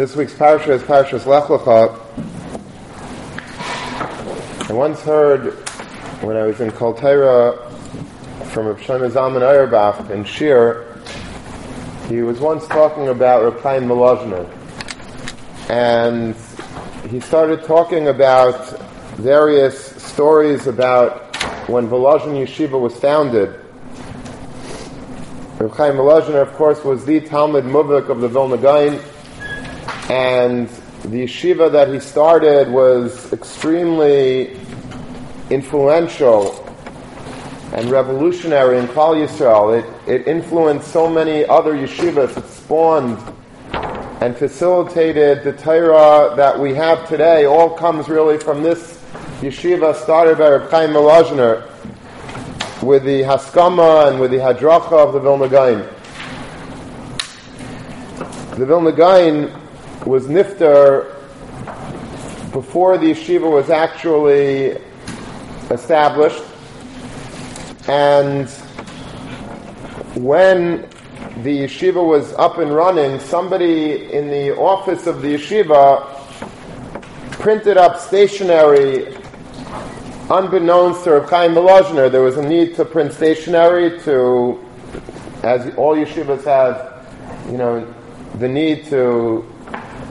This week's parsha is Parshas Lech Lecha. I once heard when I was in Kol from Rav Shlomo Zalman Auerbach in Shir, he was once talking about Rav Melozhner. And he started talking about various stories about when Volozhin Yeshiva was founded. Rav Chaim Melozhner, of course, was the Talmid Muvhak of the Vilna Gaon and the yeshiva that he started was extremely influential and revolutionary in Klal Yisrael. It, it influenced so many other yeshivas. It spawned and facilitated the Torah that we have today. All comes really from this yeshiva started by Reb Chaim Melozhner with the Haskama and with the Hadracha of the Vilna Gaon. The Vilna Gaon was nifter before the yeshiva was actually established, and when the yeshiva was up and running, somebody in the office of the yeshiva printed up stationery unbeknownst to Reb Chaim Melozhner, there was a need to print stationery to, as all yeshivas have, you know, the need to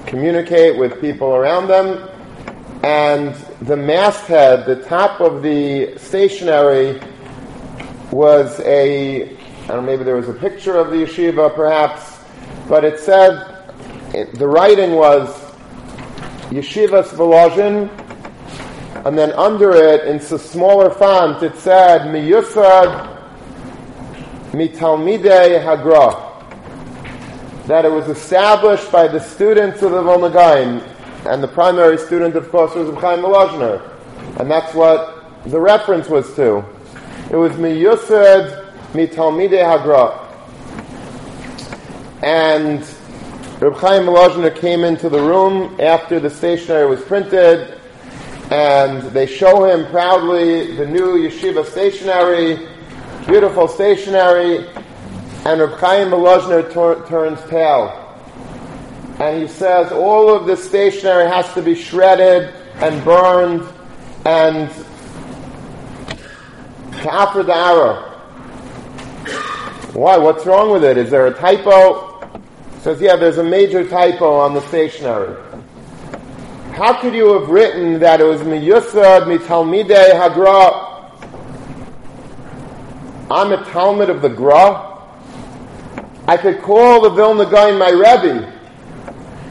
communicate with people around them. And the masthead, the top of the stationery, was a, I don't know, maybe there was a picture of the yeshiva perhaps, but it said, the writing was Yeshivas Volozhin, and then under it, in some smaller font, it said, Miyusad Mitalmidei Hagra that it was established by the students of the Vilna Gaon, and the primary student, of course, was Chaim Melozhner. And that's what the reference was to. It was Miyusad Mitalmide Hagra. And Reb Chaim came into the room after the stationery was printed, and they show him proudly the new yeshiva stationery, beautiful stationery, and Reb Chaim Melozhner tur- turns pale. And he says all of this stationery has to be shredded and burned and to offer the arrow. Why? What's wrong with it? Is there a typo? He says, yeah, there's a major typo on the stationery. How could you have written that it was miyusad mitalmidei hagra? I'm a Talmid of the Gra. I could call the Vilna Gaon my Rebbe,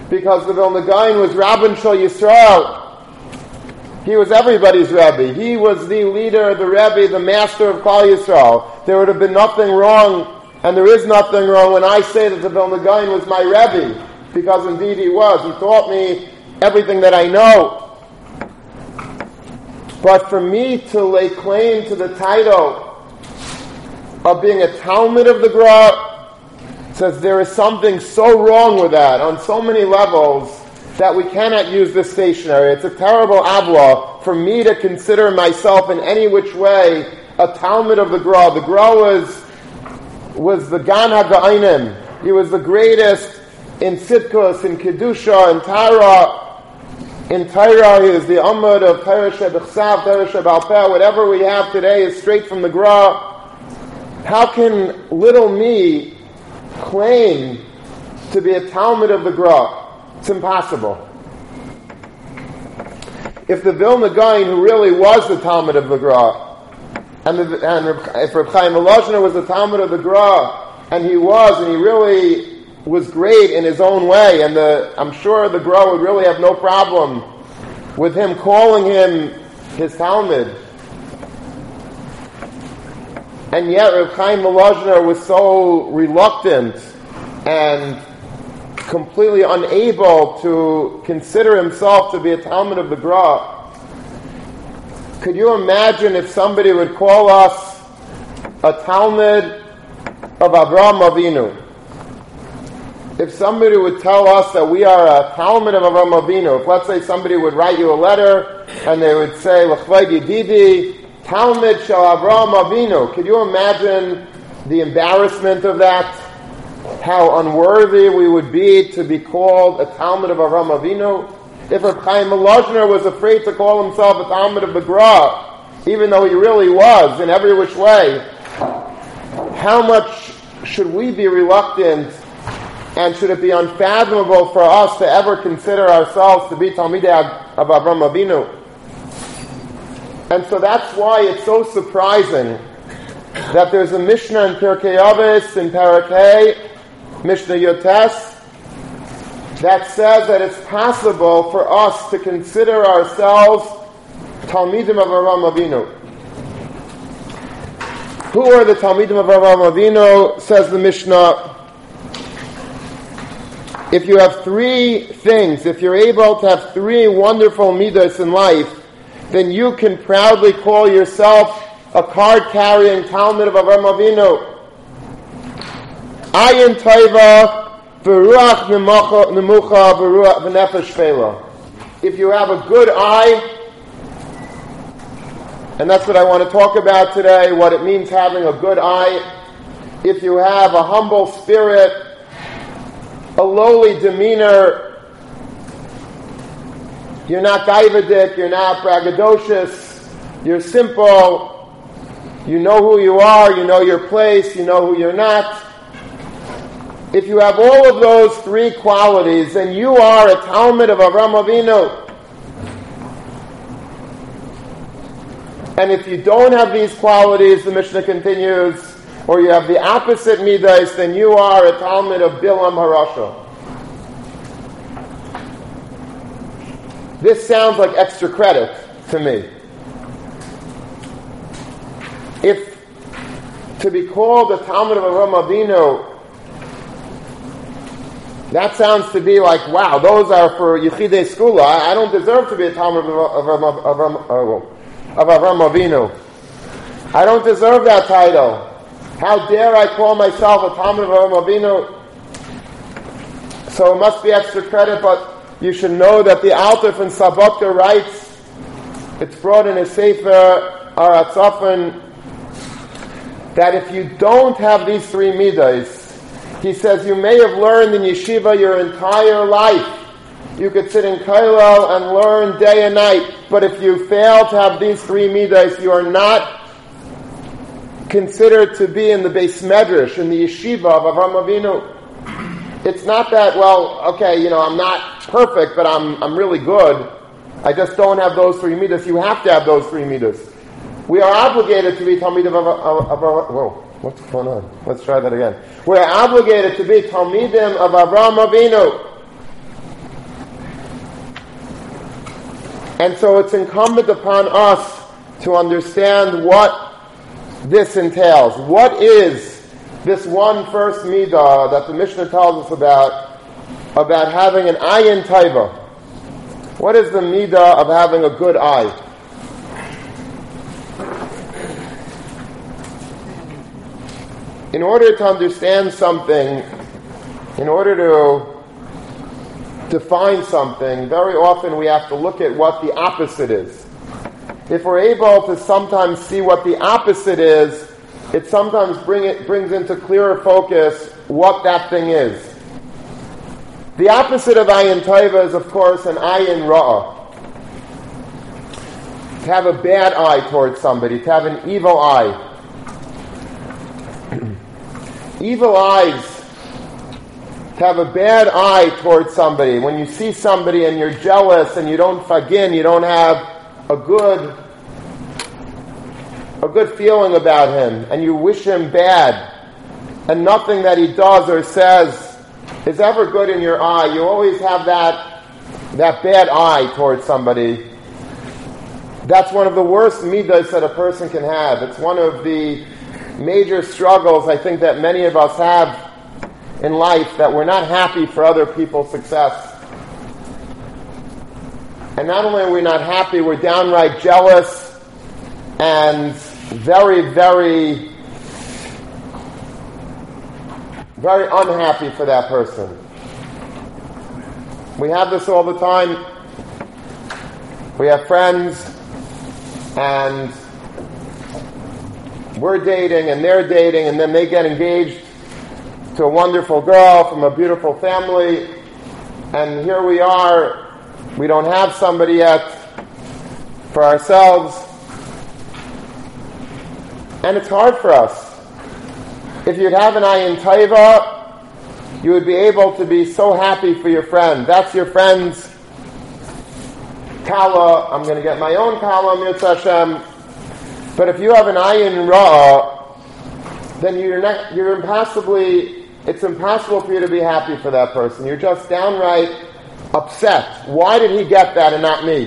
because the Vilna Gaon was Rabban Shal Yisrael. He was everybody's Rebbe. He was the leader, of the Rebbe, the master of Klal Yisrael. There would have been nothing wrong, and there is nothing wrong when I say that the Vilna Gaon was my Rebbe, because indeed he was. He taught me everything that I know. But for me to lay claim to the title of being a Talmid of the Gra, says there is something so wrong with that on so many levels that we cannot use this stationery. It's a terrible avla for me to consider myself in any which way a Talmid of the Gra. The Gra was, was the Gan HaGa'inim. He was the greatest in Sitkus, in Kedusha, in Tara. In Torah, he is the Amud of Torah Shebechsav, Torah Shebalpeh. Whatever we have today is straight from the Gra. How can little me claim to be a Talmid of the Gra. It's impossible. If the Vilna Gaon, who really was the Talmid of the Gra, and, the, and if Reb Chaim Melozhner was the Talmid of the Gra, and he was, and he really was great in his own way, and the, I'm sure the Gra would really have no problem with him calling him his Talmid. And yet Reb Chaim Melozhner was so reluctant and completely unable to consider himself to be a Talmid of the Gra. Could you imagine if somebody would call us a Talmid of Avraham Avinu? If somebody would tell us that we are a Talmid of Avraham Avinu, if let's say somebody would write you a letter and they would say, L'chvay Didi, Talmid Shal Avraham Avinu. Could you imagine the embarrassment of that? how unworthy we would be to be called a Talmid of Avraham Avinu. If Reb Chaim was afraid to call himself a Talmid of the Gra, even though he really was in every which way, how much should we be reluctant and should it be unfathomable for us to ever consider ourselves to be Talmidei of Avraham Avinu? And so that's why it's so surprising that there's a Mishnah in Pirkei Avos in Parakeh, Mishnah Yotes, that says that it's possible for us to consider ourselves Talmidim of Avraham Avinu. Who are the Talmidim of Avraham Avinu? Says the Mishnah. If you have three things, if you're able to have three wonderful midas in life, then you can proudly call yourself a card-carrying Talmid of Avraham Avinu. Ayin Taiva, Beruach Nemucha, Beruach V'nefesh Fela. If you have a good eye, and that's what I want to talk about today, what it means having a good eye. If you have a humble spirit, a lowly demeanor, you're not gaivadik, you're not braggadocious, you're simple, you know who you are, you know your place, you know who you're not. If you have all of those three qualities, then you are a Talmid of Avram Avinu. And if you don't have these qualities, the Mishnah continues, or you have the opposite midas, then you are a Talmud of Bilam Harasha. This sounds like extra credit to me. If to be called a Talmid of Avraham Avinu, that sounds to be like, wow, those are for Yechidei Segula. I, don't deserve to be a Talmid of Avraham Avinu of Avram Avinu. I don't deserve that title. How dare I call myself a Talmid of Avram Avinu? So it must be extra credit, but you should know that the Alter from Slabodka writes, it's brought in a Sefer Ohr HaTzafun, that if you don't have these three midas, he says you may have learned in yeshiva your entire life you could sit in Kollel and learn day and night. But if you fail to have these three midas, you are not considered to be in the beis medrash, in the yeshiva of Avram Avinu. It's not that, well, okay, you know, I'm not perfect, but I'm, I'm really good. I just don't have those three midas. You have to have those three midas. We are obligated to be Talmidim of, of, whoa, what's going on? Let's try that again. We are obligated to be Talmidim of Avram Avinu. And so it's incumbent upon us to understand what this entails. What is this one first midah that the Mishnah tells us about, about having an ayin taiva? What is the midah of having a good eye? In order to understand something, in order to define something, very often we have to look at what the opposite is. If we're able to sometimes see what the opposite is, it sometimes bring it, brings into clearer focus what that thing is. The opposite of ayin taiva is, of course, an ayin ra'ah. To have a bad eye towards somebody, to have an evil eye. evil eyes to have a bad eye towards somebody. When you see somebody and you're jealous and you don't fagin, you don't have a good a good feeling about him and you wish him bad and nothing that he does or says is ever good in your eye. You always have that that bad eye towards somebody. That's one of the worst midas that a person can have. It's one of the major struggles I think that many of us have in life that we're not happy for other people's success. And not only are we not happy, we're downright jealous and very, very, very unhappy for that person. We have this all the time. We have friends and we're dating and they're dating and then they get engaged to a wonderful girl from a beautiful family, and here we are. We don't have somebody yet for ourselves, and it's hard for us. If you'd have an ayin taiva, you would be able to be so happy for your friend. That's your friend's kala. I'm going to get my own kala, Mitzvah Hashem. But if you have an ayin ra, then you're not, you're impossibly, it's impossible for you to be happy for that person. You're just downright upset. Why did he get that and not me?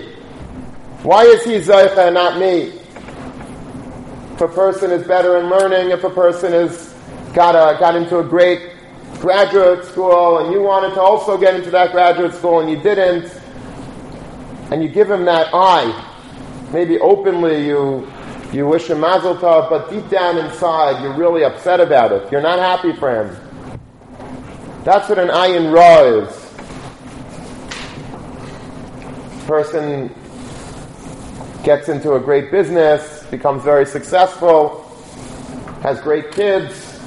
Why is he Zaycha and not me? If a person is better in learning, if a person has got got into a great graduate school and you wanted to also get into that graduate school and you didn't, and you give him that eye, maybe openly you you wish him mazel tov, but deep down inside you're really upset about it. You're not happy for him. That's what an ayin ra is. Person gets into a great business, becomes very successful, has great kids.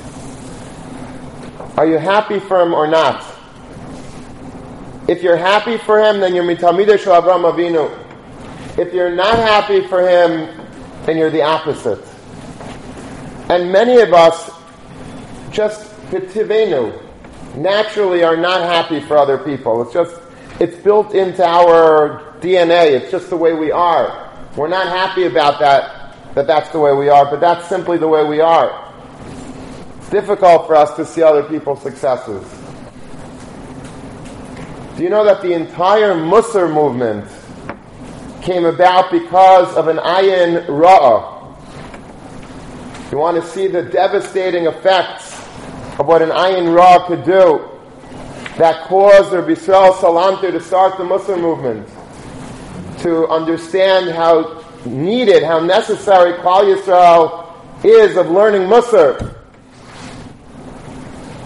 Are you happy for him or not? If you're happy for him, then you're mitamideh shel Avram Avinu. If you're not happy for him, then you're the opposite. And many of us just pitivenu naturally are not happy for other people. It's just it's built into our DNA. It's just the way we are. We're not happy about that, that that's the way we are, but that's simply the way we are. It's difficult for us to see other people's successes. Do you know that the entire Musar movement came about because of an ayin ra'ah? You want to see the devastating effects of what an ayin ra'ah could do that caused Rabbi Yisrael Salanter to start the Musar movement to understand how needed, how necessary Klal Yisrael is of learning Musar.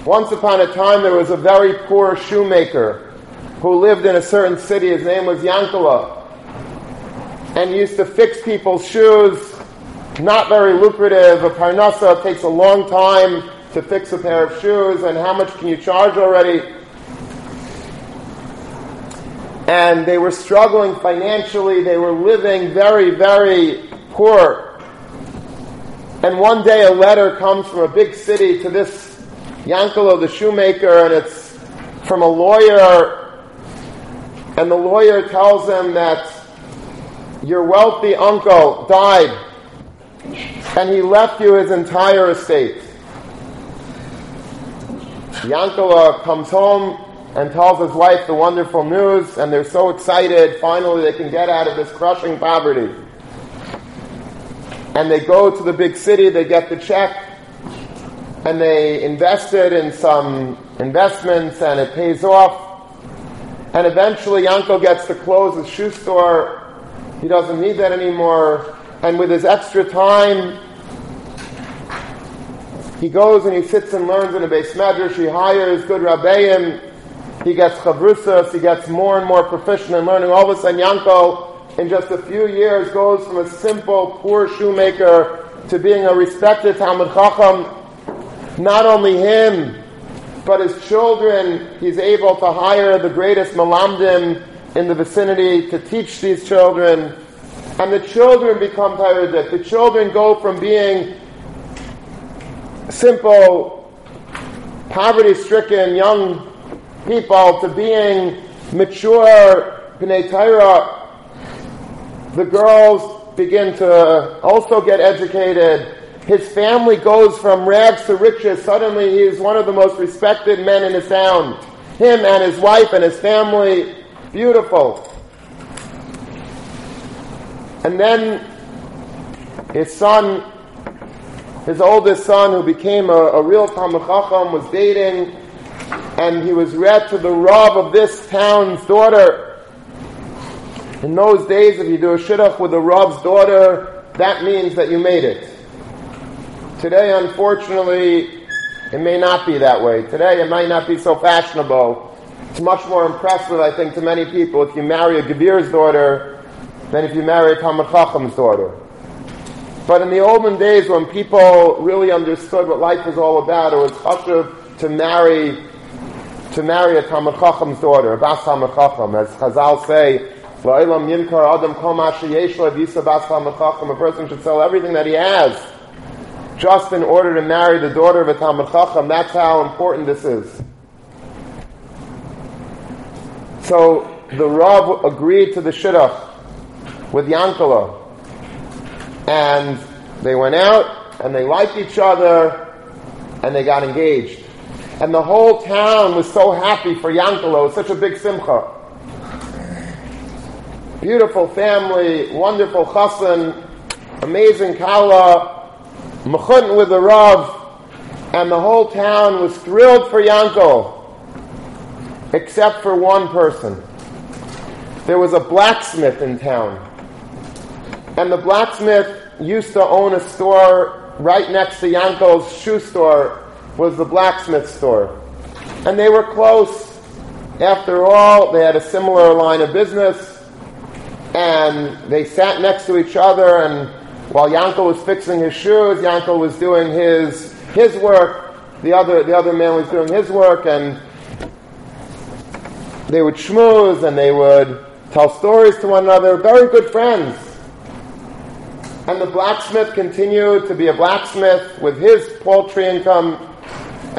Once upon a time, there was a very poor shoemaker who lived in a certain city. His name was Yankala. And he used to fix people's shoes. Not very lucrative. A parnasa takes a long time to fix a pair of shoes. And how much can you charge already? And they were struggling financially. They were living very, very poor. And one day a letter comes from a big city to this Yankalo, the shoemaker, and it's from a lawyer. And the lawyer tells him that your wealthy uncle died and he left you his entire estate. Yankala comes home and tells his wife the wonderful news, and they're so excited, finally they can get out of this crushing poverty. And they go to the big city, they get the check, and they invest it in some investments, and it pays off. And eventually, Yanko gets to close his shoe store. He doesn't need that anymore. And with his extra time, he goes and he sits and learns in a beis medrash. He hires good rabbeim he gets chavrusas, he gets more and more proficient in learning. All of a sudden, Yanko, in just a few years, goes from a simple, poor shoemaker to being a respected Talmid Chacham. Not only him, but his children, he's able to hire the greatest malamdim in the vicinity to teach these children. And the children become tired of it. The children go from being simple, poverty stricken young people to being mature B'nai Torah. The girls begin to also get educated. His family goes from rags to riches. Suddenly he is one of the most respected men in his town. Him and his wife and his family, beautiful. And then his son, his oldest son, who became a, a real Talmid Chacham, was dating and he was read to the Rav of this town's daughter. In those days, if you do a shidduch with the Rav's daughter, that means that you made it. Today, unfortunately, it may not be that way. Today, it might not be so fashionable. It's much more impressive, I think, to many people if you marry a Gebir's daughter than if you marry a Talmid Chacham's daughter. But in the olden days, when people really understood what life was all about, it was chashuv to marry to marry a Talmid Chacham's daughter, a Bas Talmid Chacham, as Chazal say, La'ilam Yimkar Adam Kol Yesh Visa Bas Chacham, a person should sell everything that he has just in order to marry the daughter of a Talmid Chacham. That's how important this is. So the Rav agreed to the Shidduch with Yankala. And they went out and they liked each other and they got engaged. And the whole town was so happy for Yankala. It was such a big simcha. Beautiful family, wonderful chassan, amazing kala, mechut with the Rav, and the whole town was thrilled for Yankel, except for one person. There was a blacksmith in town. And the blacksmith used to own a store right next to Yankel's shoe store was the blacksmith store. And they were close. After all, they had a similar line of business. And they sat next to each other and while Yankel was fixing his shoes, Yankel was doing his his work. The other the other man was doing his work, and they would schmooze and they would tell stories to one another. Very good friends. And the blacksmith continued to be a blacksmith with his paltry income,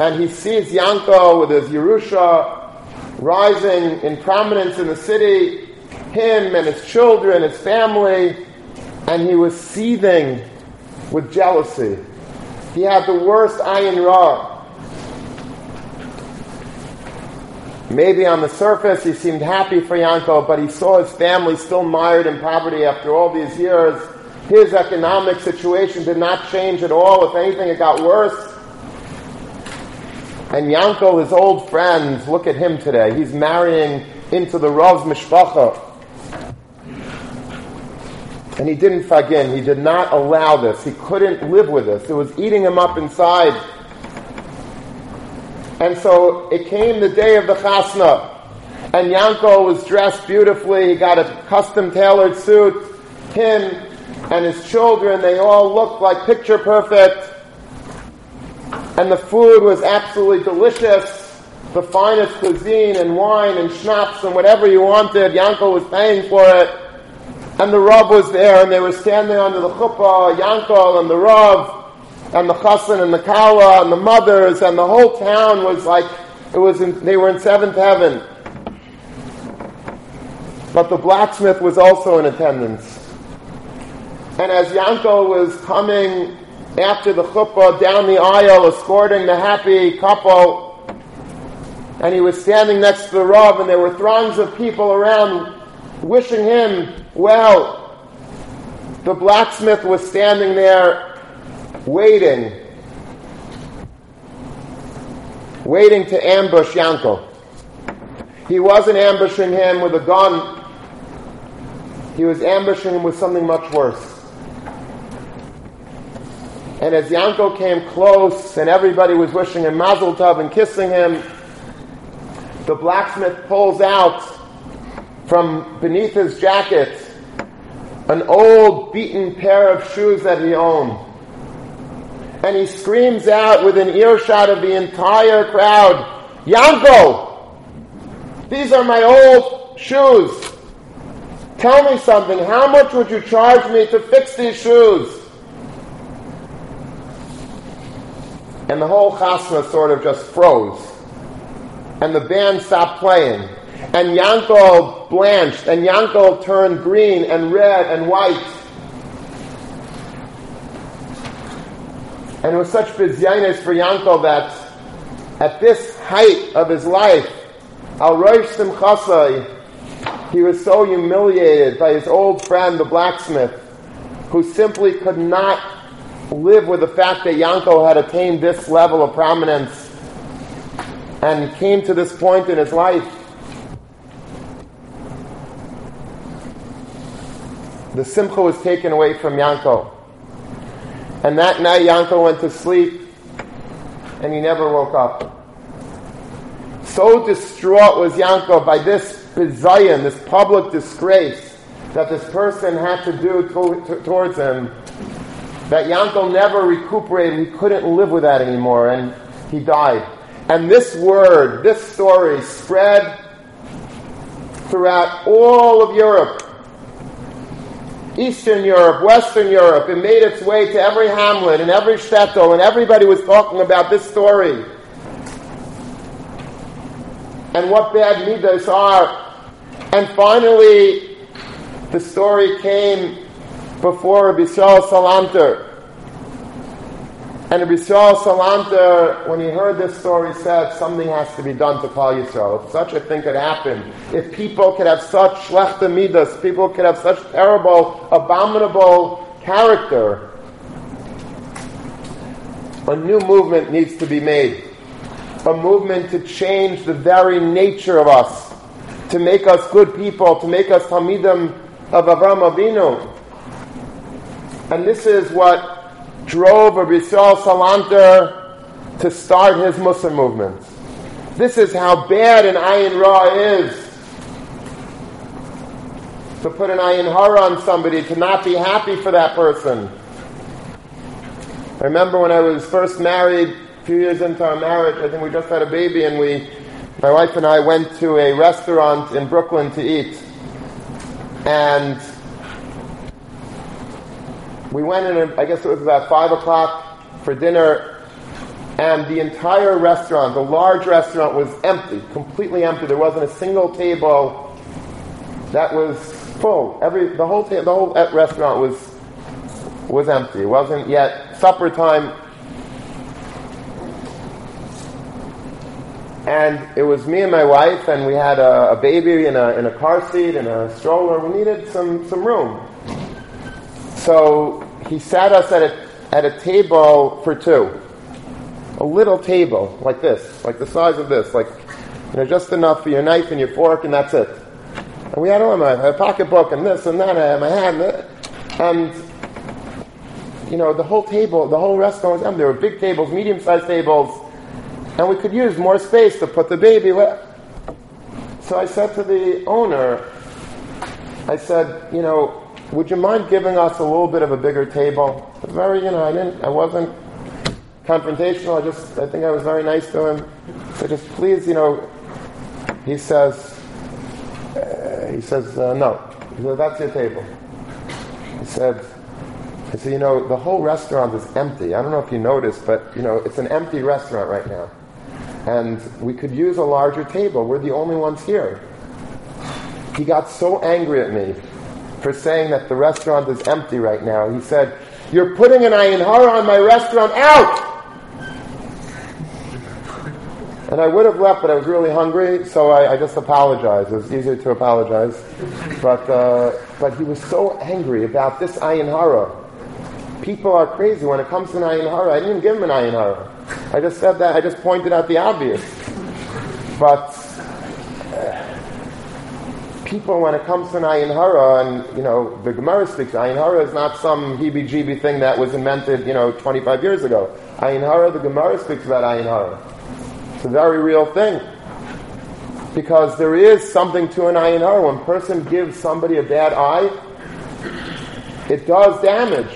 and he sees Yanko with his Yerusha rising in prominence in the city, him and his children, his family, and he was seething with jealousy. He had the worst ayin ra. Maybe on the surface he seemed happy for Yanko, but he saw his family still mired in poverty after all these years. His economic situation did not change at all. If anything, it got worse. And Yanko, his old friend, look at him today. He's marrying into the Rav's mishpacha. And he didn't fagin. He did not allow this. He couldn't live with this. It was eating him up inside. And so it came the day of the chasna. And Yanko was dressed beautifully. He got a custom tailored suit. Him and his children, they all looked like picture perfect. And the food was absolutely delicious. The finest cuisine and wine and schnapps and whatever you wanted. Yanko was paying for it. And the Rav was there, and they were standing under the chuppah, Yankel and the Rav, and the chassan and the kala and the mothers, and the whole town was like, it was in, they were in seventh heaven. But the blacksmith was also in attendance. And as Yankel was coming after the chuppah down the aisle, escorting the happy couple, and he was standing next to the Rav, and there were throngs of people around wishing him well, the blacksmith was standing there waiting, waiting to ambush Yanko. He wasn't ambushing him with a gun, he was ambushing him with something much worse. And as Yanko came close and everybody was wishing him mazel tov and kissing him, the blacksmith pulls out from beneath his jacket an old beaten pair of shoes that he owned. And he screams out with an earshot of the entire crowd, Yanko! These are my old shoes. Tell me something. How much would you charge me to fix these shoes? And the whole chasna sort of just froze. And the band stopped playing and Yankel blanched, and Yankel turned green and red and white. And it was such bizyanis for Yankel that at this height of his life, Al Rosh he was so humiliated by his old friend, the blacksmith, who simply could not live with the fact that Yanko had attained this level of prominence and came to this point in his life the simcha was taken away from Yanko. And that night Yanko went to sleep and he never woke up. So distraught was Yanko by this bizayan, this public disgrace that this person had to do to, to, towards him, that Yankel never recuperated. He couldn't live with that anymore and he died. And this word, this story spread throughout all of Europe. Eastern Europe, Western Europe. It made its way to every hamlet and every shtetl, and everybody was talking about this story. And what bad midas are. And finally, the story came before Rabbi Yisrael Salanter. And Rabbi Yisrael Salanter, when he heard this story, said something has to be done to Klal Yisrael. If such a thing could happen, if people could have such schlechte midas, people could have such terrible, abominable character, a new movement needs to be made. A movement to change the very nature of us, to make us good people, to make us Hamidim of Avram Avinu. And this is what drove Rabbi Yisrael Salanter to start his Musar movement. This is how bad an ayin ra is. To put an ayin hara on somebody, to not be happy for that person. I remember when I was first married, a few years into our marriage, I think we just had a baby, and we, my wife and I went to a restaurant in Brooklyn to eat. And we went in, I guess it was about 5 o'clock for dinner, and the entire restaurant, the large restaurant, was empty, completely empty. There wasn't a single table that was full. Every, the whole, ta- the whole eh, restaurant was, was empty. It wasn't yet supper time. And it was me and my wife, and we had a, a baby in a, in a car seat and a stroller. We needed some, some room. So he sat us at a, at a table for two. A little table, like this, like the size of this, like, you know, just enough for your knife and your fork, and that's it. And we had on a pocketbook and this and that, and my hand, and, you know, the whole table, the whole restaurant was empty. There were big tables, medium-sized tables, and we could use more space to put the baby. So I said to the owner, I said, you know, would you mind giving us a little bit of a bigger table? Very, you know, I didn't, I wasn't confrontational. I just, I think I was very nice to him. So just please, you know, he says, uh, he says, uh, no. He said, that's your table. He said, I said, you know, the whole restaurant is empty. I don't know if you noticed, but, you know, it's an empty restaurant right now. And we could use a larger table. We're the only ones here. He got so angry at me for saying that the restaurant is empty right now. He said, You're putting an ayin hara on my restaurant out! And I would have left, but I was really hungry, so I, I just apologized. It was easier to apologize. But, uh, but he was so angry about this ayin hara. People are crazy when it comes to an ayin hara. I didn't even give him an ayin hara. I just said that, I just pointed out the obvious. But people, when it comes to ayin hara, and you know, the Gemara speaks, ayin hara is not some heebie-jeebie thing that was invented, you know, 25 years ago. Ayin hara, the Gemara speaks about ayin hara. It's a very real thing. Because there is something to an ayin hara. When a person gives somebody a bad eye, it does damage.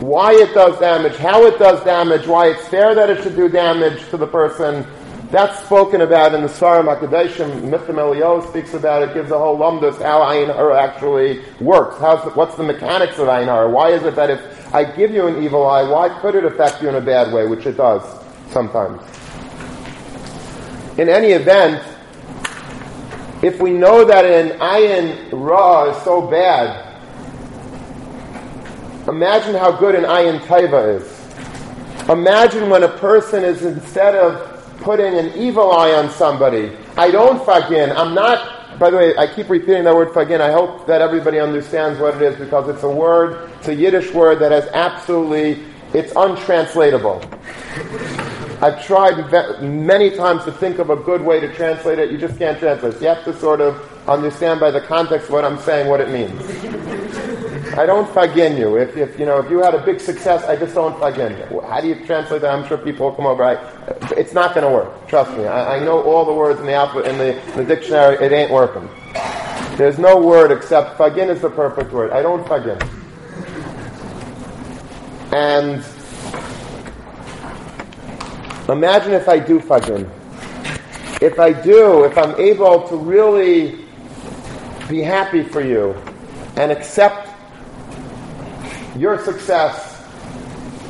Why it does damage, how it does damage, why it's fair that it should do damage to the person, that's spoken about in the Sefarim HaKedoshim. Michtav M'Eliyahu speaks about it, gives a whole lumdus how Ayin Hara actually works. How's the, what's the mechanics of Ayin Hara? Why is it that if I give you an evil eye, why could it affect you in a bad way, which it does sometimes? In any event, if we know that an Ayin Ra is so bad, imagine how good an Ayin Taiva is. Imagine when a person is instead of putting an evil eye on somebody. I don't fagin. I'm not, by the way, I keep repeating that word fagin. I hope that everybody understands what it is because it's a word, it's a Yiddish word that has absolutely, it's untranslatable. I've tried many times to think of a good way to translate it. You just can't translate it. You have to sort of understand by the context what I'm saying what it means. I don't fagin you. If, if, you know, if you had a big success, I just don't fagin you. How do you translate that? I'm sure people will come over. I, it's not going to work. Trust me. I, I, know all the words in the alphabet, in the, in the dictionary. It ain't working. There's no word except fagin is the perfect word. I don't fagin. And Imagine if I do fagin. If I do, if I'm able to really be happy for you and accept your success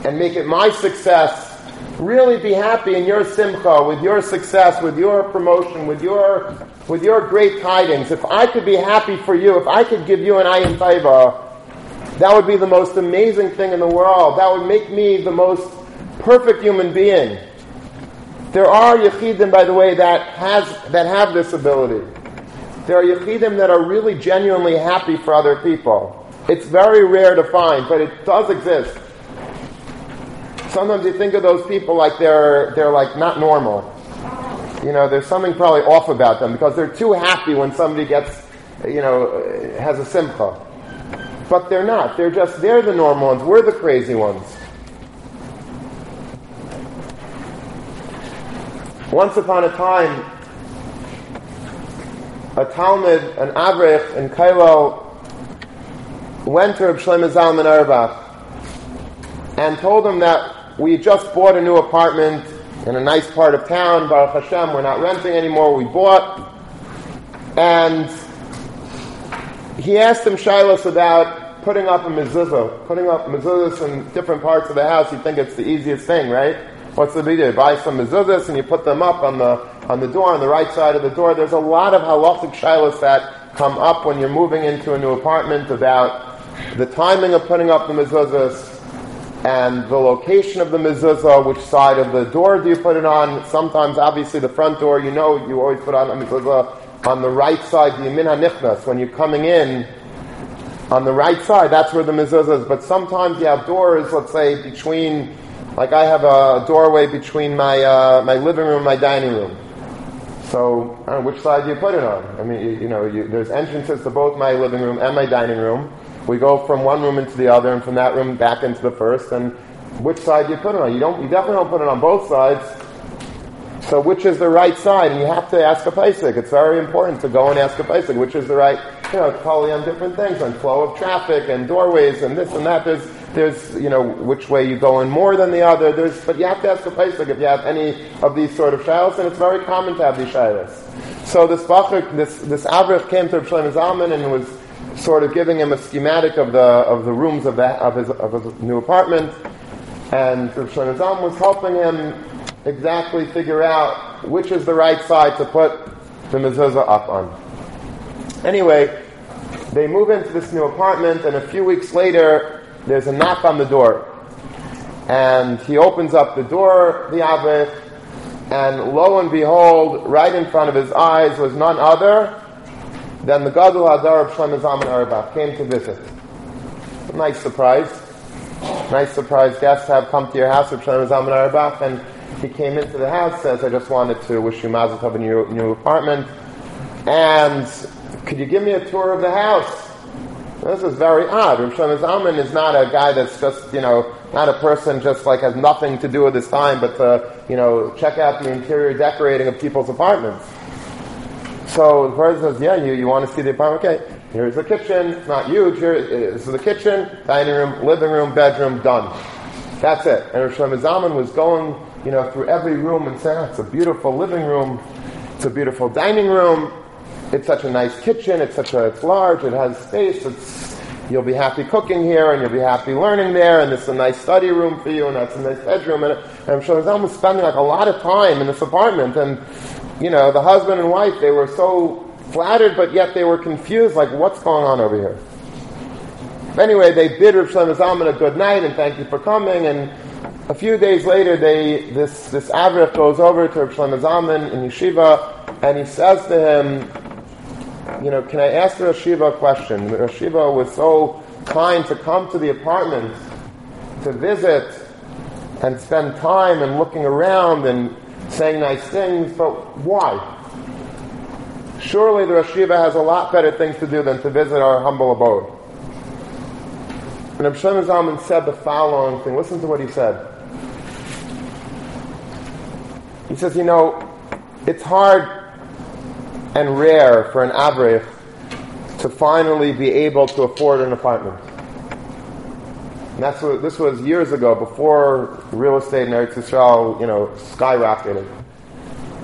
and make it my success, really be happy in your simcha, with your success, with your promotion, with your with your great tidings. If I could be happy for you, if I could give you an ayin taiva, that would be the most amazing thing in the world. That would make me the most perfect human being. There are Yechidim, by the way, that, has, that have this ability. There are Yechidim that are really genuinely happy for other people. It's very rare to find, but it does exist. Sometimes you think of those people like they're, they're like not normal. You know, there's something probably off about them because they're too happy when somebody gets, you know, has a simcha. But they're not. They're just, they're the normal ones. We're the crazy ones. Once upon a time, a Talmid, an Avrich in Kollel, went to Reb Shlomo Zalman Auerbach and told him that we just bought a new apartment in a nice part of town, Baruch Hashem, we're not renting anymore, we bought. And he asked him Shilas about putting up a mezuzah, putting up mezuzahs in different parts of the house. You think it's the easiest thing, right? What's the big deal? You buy some mezuzahs and you put them up on the on the door, on the right side of the door. There's a lot of halachic shilas that come up when you're moving into a new apartment about the timing of putting up the mezuzahs and the location of the mezuzah, which side of the door do you put it on? Sometimes, obviously, the front door, you know, you always put on a mezuzah on the right side, the yamin hanichnas, when you're coming in, on the right side, that's where the mezuzah is. But sometimes you have doors, let's say, between like I have a doorway between my uh, my living room and my dining room. So, know, which side do you put it on? I mean, you, you know, you, there's entrances to both my living room and my dining room. We go from one room into the other, and from that room back into the first. And which side you put it on? You don't. You definitely don't put it on both sides. So, which is the right side? And you have to ask a paisik. It's very important to go and ask a paisik, which is the right. You know, it's probably on different things, on flow of traffic and doorways and this and that. There's there's, you know, which way you go in more than the other. There's, but you have to ask a Pesach if you have any of these sort of shilas, and it's very common to have these shilas. So this Bachar, this, this Avrich came to Shlomo Zalman and was sort of giving him a schematic of the, of the rooms of, the, of, his, of his new apartment, and Shlomo Zalman was helping him exactly figure out which is the right side to put the mezuzah up on. Anyway, they move into this new apartment, and a few weeks later, there's a knock on the door. And he opens up the door, the Avrich, and lo and behold, right in front of his eyes was none other than the Gadol HaDor of Shlomo Zalman Auerbach came to visit. Nice surprise. Nice surprise guests have come to your house of Shlomo Zalman Auerbach, and he came into the house, says, I just wanted to wish you Mazel Tov in your new apartment, and could you give me a tour of the house? This is very odd. Rav Shlomo Zalman is not a guy that's just, you know, not a person just like has nothing to do with his time but to, you know, check out the interior decorating of people's apartments. So the person says, yeah, you, you want to see the apartment? Okay, here's the kitchen. It's not huge. Here, this is the kitchen, dining room, living room, bedroom, done. That's it. And Rav Shlomo was going, you know, through every room and saying, oh, it's a beautiful living room. It's a beautiful dining room it's such a nice kitchen, it's such a, it's large, it has space, it's, you'll be happy cooking here, and you'll be happy learning there, and is a nice study room for you, and that's a nice bedroom, and, and sure Zalman was spending like a lot of time in this apartment, and, you know, the husband and wife, they were so flattered, but yet they were confused, like, what's going on over here? Anyway, they bid Rav Shlomo Zalman a good night, and thank you for coming, and a few days later, they, this, this Avrich goes over to Rav Shlomo Zalman in yeshiva, and he says to him, you know, can I ask the Rosh Yeshiva a question? The Rosh Yeshiva was so kind to come to the apartment to visit and spend time and looking around and saying nice things, but why? Surely the Rosh Yeshiva has a lot better things to do than to visit our humble abode. And Abshem Zalman said the following thing. Listen to what he said. He says, you know, it's hard and rare for an Avrich to finally be able to afford an apartment. And that's what, this was years ago, before real estate in Eretz Yisrael, you know, skyrocketed.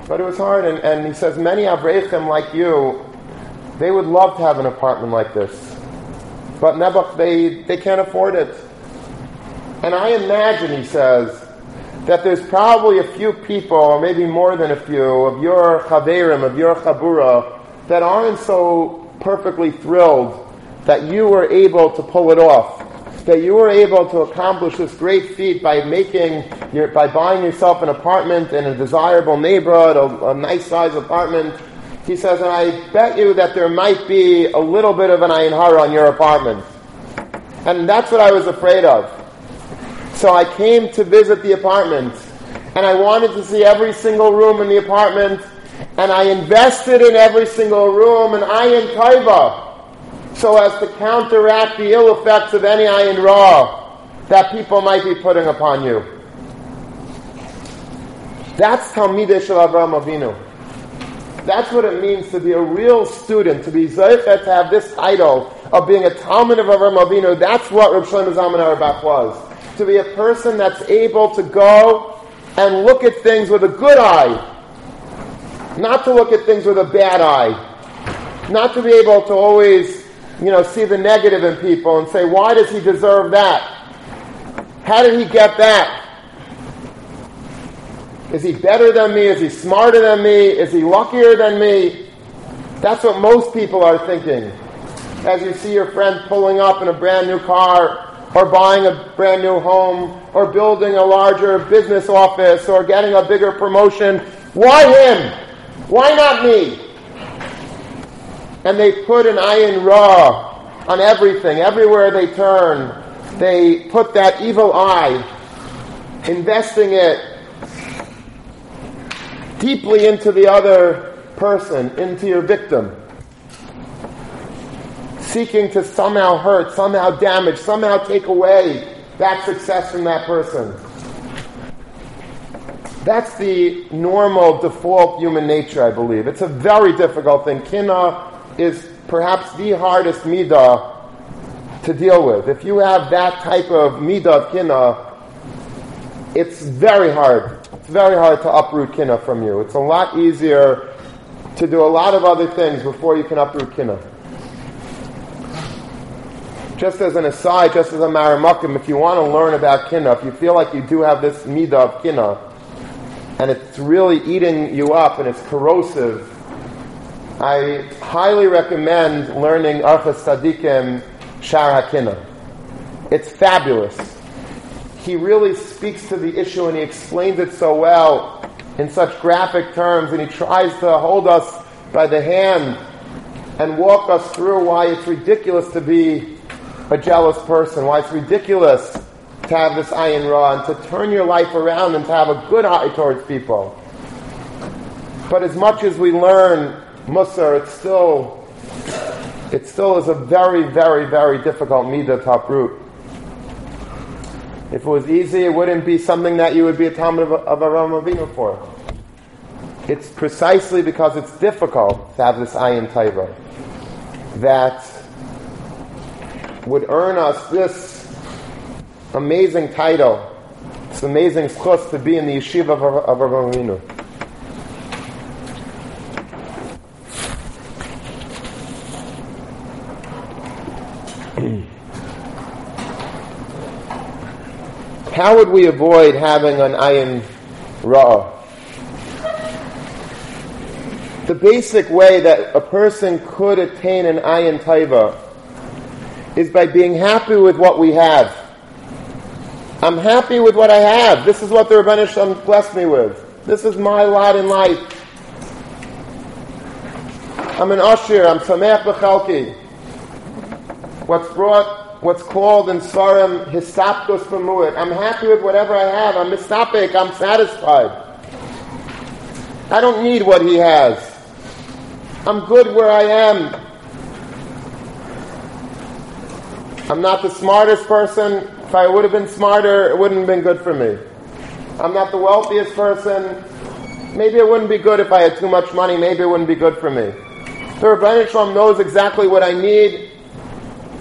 But it was hard, and, and he says, many Avrechim like you, they would love to have an apartment like this. But Nebuch, they, they can't afford it. And I imagine, he says, that there's probably a few people, or maybe more than a few, of your chaverim, of your chabura, that aren't so perfectly thrilled that you were able to pull it off that you were able to accomplish this great feat by making your, by buying yourself an apartment in a desirable neighborhood, a, a nice sized apartment. He says, and I bet you that there might be a little bit of an ayin hara on your apartment. And that's what I was afraid of. So I came to visit the apartment, and I wanted to see every single room in the apartment, and I invested in every single room, and ayin taiva so as to counteract the ill effects of any ayin ra that people might be putting upon you. That's Talmidei Shel Avraham Avinu. That's what it means to be a real student, to be Zeichet, to have this title of being a Talmid of Avraham Avinu. That's what Reb Shlomo Zalman Auerbach was. To be a person that's able to go and look at things with a good eye, not to look at things with a bad eye, not to be able to always you know, see the negative in people and say, why does he deserve that? How did he get that? Is he better than me? Is he smarter than me? Is he luckier than me? That's what most people are thinking. As you see your friend pulling up in a brand new car, or buying a brand new home, or building a larger business office, or getting a bigger promotion. Why him? Why not me? And they put an ayin ra on everything. Everywhere they turn, they put that evil eye, investing it deeply into the other person, into your victim. Seeking to somehow hurt, somehow damage, somehow take away that success from that person. That's the normal default human nature, I believe. It's a very difficult thing. Kina is perhaps the hardest midah to deal with. If you have that type of midah of kina, it's very hard. It's very hard to uproot kina from you. It's a lot easier to do a lot of other things before you can uproot kina. Just as an aside, just as a maramakim, if you want to learn about kina, if you feel like you do have this midah of kina, and it's really eating you up and it's corrosive, I highly recommend learning Orchos Tzadikim Shar HaKinah. It's fabulous. He really speaks to the issue and he explains it so well in such graphic terms and he tries to hold us by the hand and walk us through why it's ridiculous to be a jealous person, why it's ridiculous to have this ayin ra and to turn your life around and to have a good eye towards people. But as much as we learn Musar, it's still, it still is a very, very, very difficult midah to uproot. If it was easy, it wouldn't be something that you would be a Talmid of, of Avraham Avinu for. It's precisely because it's difficult to have this ayin taiva that would earn us this amazing title, this amazing schus to be in the yeshiva of, of Avraham Avinu. How would we avoid having an ayin ra'ah? The basic way that a person could attain an ayin taiva is by being happy with what we have. I'm happy with what I have. This is what the Rebbeinu Shem blessed me with. This is my lot in life. I'm an Ashir. I'm Sameach B'chalki. What's brought what's called in Svarim Hisaptos Pamuit. I'm happy with whatever I have. I'm misapik. I'm satisfied. I don't need what he has. I'm good where I am. I'm not the smartest person. If I would have been smarter, it wouldn't have been good for me. I'm not the wealthiest person. Maybe it wouldn't be good if I had too much money. Maybe it wouldn't be good for me. The Rebbeinu knows exactly what I need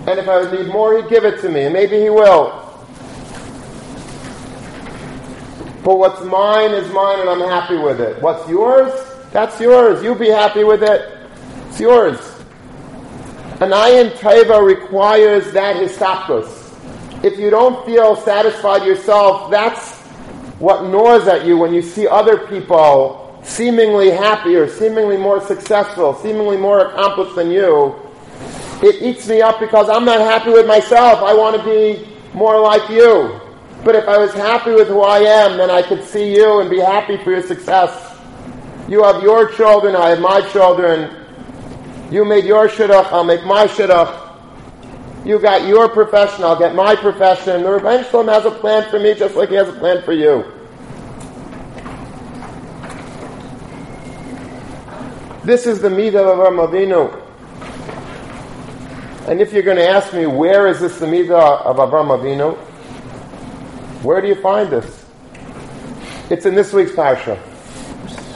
and if I would need more, he'd give it to me. And maybe he will. But what's mine is mine, and I'm happy with it. What's yours? That's yours. You be happy with it. It's yours. An ayin taiva requires that histakos. If you don't feel satisfied yourself, that's what gnaws at you when you see other people seemingly happier, seemingly more successful, seemingly more accomplished than you it eats me up because I'm not happy with myself. I want to be more like you. But if I was happy with who I am, then I could see you and be happy for your success. You have your children, I have my children. You made your shidduch, I'll make my shidduch. You got your profession, I'll get my profession. The Rebbe Shalom has a plan for me just like he has a plan for you. This is the Midah of Avram Avinu. And if you're going to ask me, where is this the Midah of Avram Avinu? Where do you find this? It's in this week's Parsha.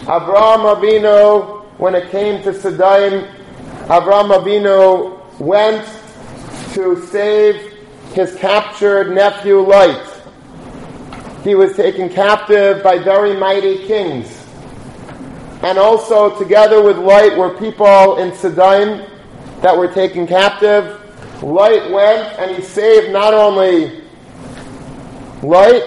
Avram Avinu, when it came to Sadaim, Avram Avinu went to save his captured nephew Lot. He was taken captive by very mighty kings. And also together with Lot, were people in Sadaim that were taken captive. Lot went and he saved not only Lot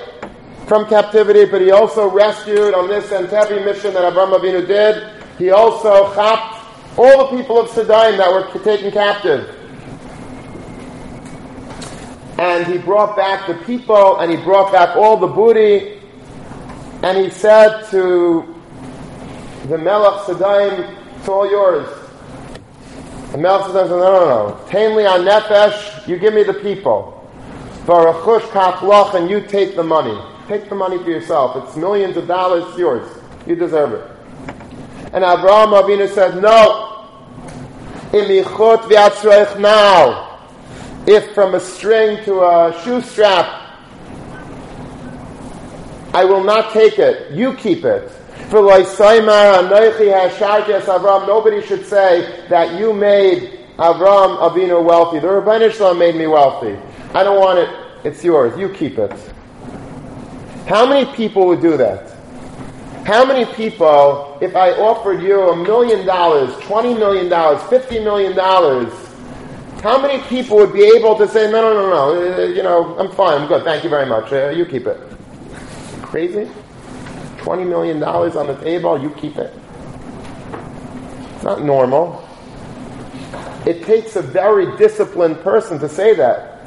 from captivity, but he also rescued on this Entebbe mission that Abraham Avinu did. He also chapped all the people of Sodom that were taken captive. And he brought back the people, and he brought back all the booty, and he said to the Melech Sodom, it's all yours. The Melech says, no, no, no. Tainli on Nefesh, you give me the people. Varachush kaplach, and you take the money. Take the money for yourself. It's millions of dollars, it's yours. You deserve it. And Abraham Avinu said, no. Imichot v'atzreich now. If from a string to a shoe strap, I will not take it. You keep it. Nobody should say that you made Avram Avinu wealthy. The Rabbi Shalom made me wealthy. I don't want it. It's yours. You keep it. How many people would do that? How many people, if I offered you a million dollars, twenty million dollars, fifty million dollars, how many people would be able to say, no, no, no, no, uh, you know, I'm fine, I'm good, thank you very much, uh, you keep it? Crazy? $20 million on the table, you keep it. It's not normal. It takes a very disciplined person to say that.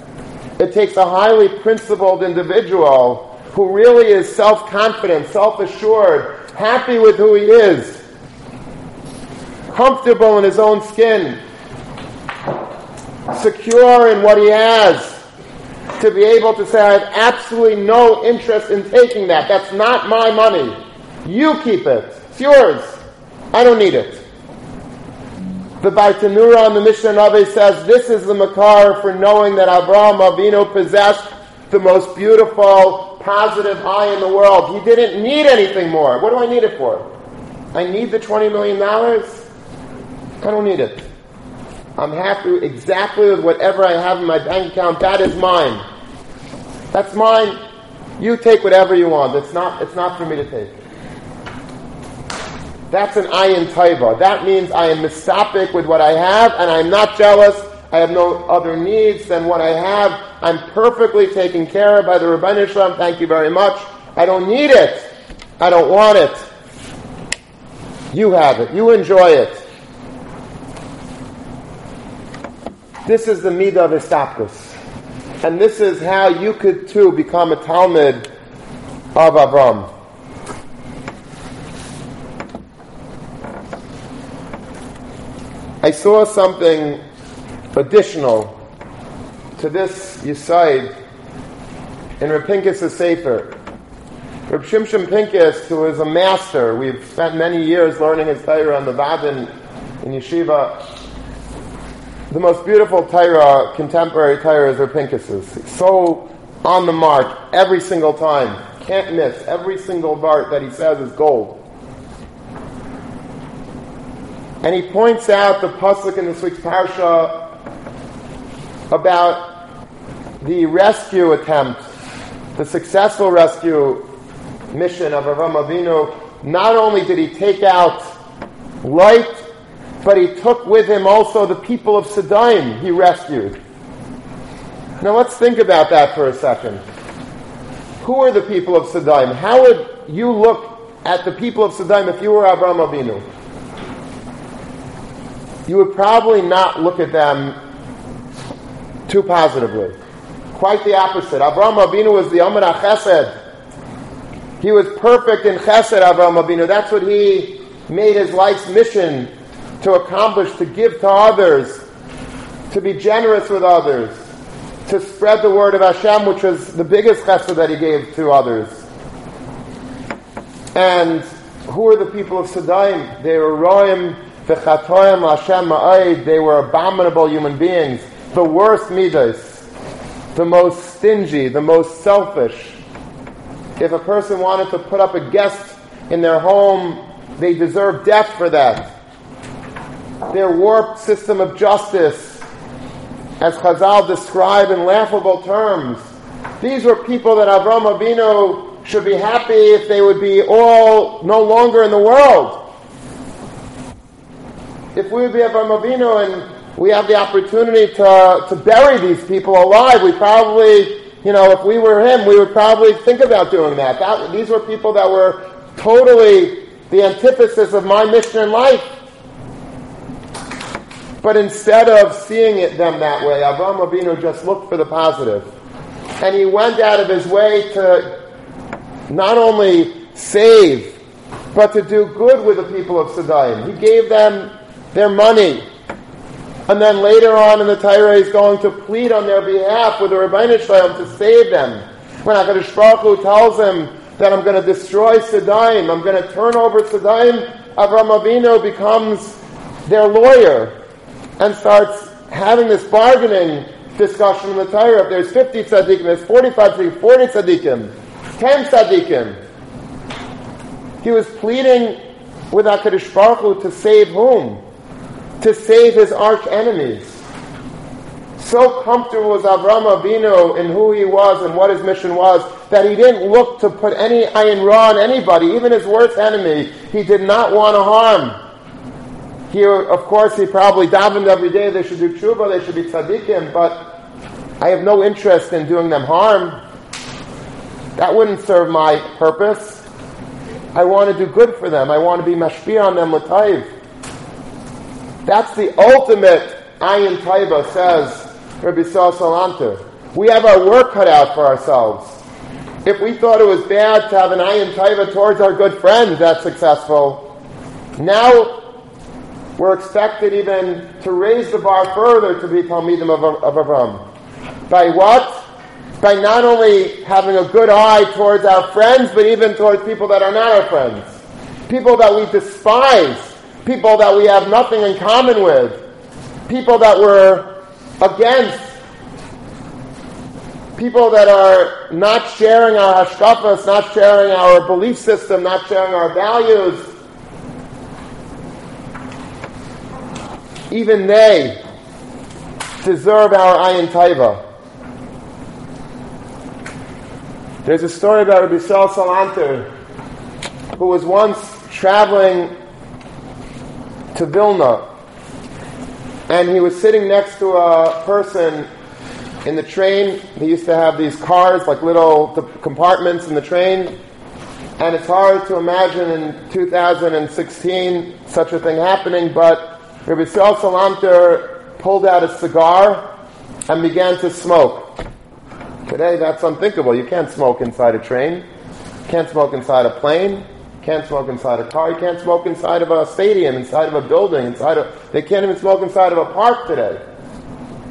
It takes a highly principled individual who really is self confident, self assured, happy with who he is, comfortable in his own skin, secure in what he has, to be able to say, I have absolutely no interest in taking that. That's not my money. You keep it. It's yours. I don't need it. The Bartenura on the Mishnah Navi says this is the makar for knowing that Abraham Avinu possessed the most beautiful, positive eye in the world. He didn't need anything more. What do I need it for? I need the $20 million? I don't need it. I'm happy exactly with whatever I have in my bank account. That is mine. That's mine. You take whatever you want. It's not, it's not for me to take. That's an ayin taiva. That means I am mistopic with what I have, and I'm not jealous. I have no other needs than what I have. I'm perfectly taken care of by the Rabbi Shalom. Thank you very much. I don't need it. I don't want it. You have it. You enjoy it. This is the midah of Istapkus. And this is how you could too become a Talmid of Avram. I saw something additional to this Yisaid in Reb Pincus' Sefer. Reb Shimshon Pincus, who is a master, we've spent many years learning his Torah on the Vadin in Yeshiva. The most beautiful contemporary Torah, is Reb Pincus's. So on the mark every single time. Can't miss. Every single part that he says is gold. And he points out the pasuk in this week's parsha about the rescue attempt, the successful rescue mission of Avram Avinu, not only did he take out Lot, but he took with him also the people of Sodom he rescued. Now let's think about that for a second. Who are the people of Sodom? How would you look at the people of Sodom if you were Avram Avinu? You would probably not look at them too positively. Quite the opposite. Avram Avinu was the Amar Chesed. He was perfect in Chesed, Avram Avinu. That's what he made his life's mission to accomplish, to give to others, to be generous with others, to spread the word of Hashem, which was the biggest chesed that he gave to others. And who were the people of Sodom? They were Roim, the Chatoim, Hashem Ma'aid. They were abominable human beings, the worst midas, the most stingy, the most selfish. If a person wanted to put up a guest in their home, they deserve death for that. Their warped system of justice, as Chazal describe in laughable terms. These were people that Avram Avinu should be happy if they would be all no longer in the world. If we would be Avram Avinu and we have the opportunity to, to bury these people alive, we probably, you know, if we were him, we would probably think about doing that. that these were people that were totally the antithesis of my mission in life. But instead of seeing it them that way, Avram Avinu just looked for the positive. And he went out of his way to not only save, but to do good with the people of Sodom. He gave them their money. And then later on in the Torah, he's going to plead on their behalf with the Rebbeinu Shalom to save them. When HaKadosh Baruch Hu tells him that I'm going to destroy Sodom, I'm going to turn over Sodom, Avram Avinu becomes their lawyer and starts having this bargaining discussion in the Torah. If there's 50 tzaddikim, there's 45 tzaddikim, 40 tzaddikim, 10 tzaddikim. He was pleading with HaKadosh Baruch Hu to save whom? To save his arch enemies. So comfortable was Avram Avinu in who he was and what his mission was that he didn't look to put any ayin ra on anybody, even his worst enemy. He did not want to harm. Here, of course, he probably davened every day. They should do tshuva. They should be tzaddikim. But I have no interest in doing them harm. That wouldn't serve my purpose. I want to do good for them. I want to be mashpia on them l'tayv. That's the ultimate ayin taiva, says Rabbi Salanter. We have our work cut out for ourselves. If we thought it was bad to have an ayin taiva towards our good friends that's successful, now we're expected even to raise the bar further to be Talmidim of, of Avram. By what? By not only having a good eye towards our friends, but even towards people that are not our friends. People that we despise. People that we have nothing in common with. People that we're against. People that are not sharing our hashkafas, not sharing our belief system, not sharing our values even they deserve our ayin taiva. There's a story about Rabbi Saul Salanter, who was once traveling to Vilna, and he was sitting next to a person in the train. He used to have these cars, like little compartments in the train, and it's hard to imagine in 2016 such a thing happening, but Rabbi Saul Salanter pulled out a cigar and began to smoke. Today, that's unthinkable. You can't smoke inside a train. Can't smoke inside a plane. Can't smoke inside a car. You can't smoke inside of a stadium, inside of a building, inside of. They can't even smoke inside of a park today.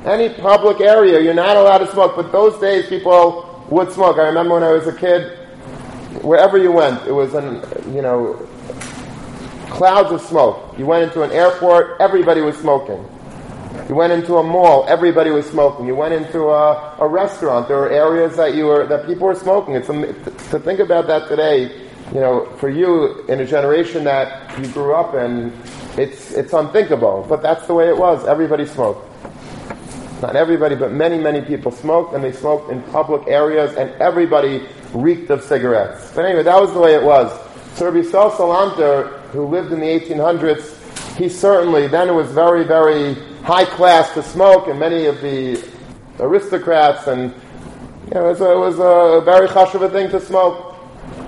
Any public area, you're not allowed to smoke. But those days, people would smoke. I remember when I was a kid, wherever you went, it was an, you know, clouds of smoke. You went into an airport, everybody was smoking. You went into a mall, everybody was smoking. You went into a, a restaurant, there were areas that you were that people were smoking. It's to think about that today. You know, for you in a generation that you grew up in, it's it's unthinkable. But that's the way it was. Everybody smoked. Not everybody, but many, many people smoked, and they smoked in public areas, and everybody reeked of cigarettes. But anyway, that was the way it was. So Rabbi Yisrael Salanter, who lived in the 1800s, he certainly, then it was very, very high class to smoke, and many of the aristocrats, and you know, it was a, it was a very hush of a thing to smoke.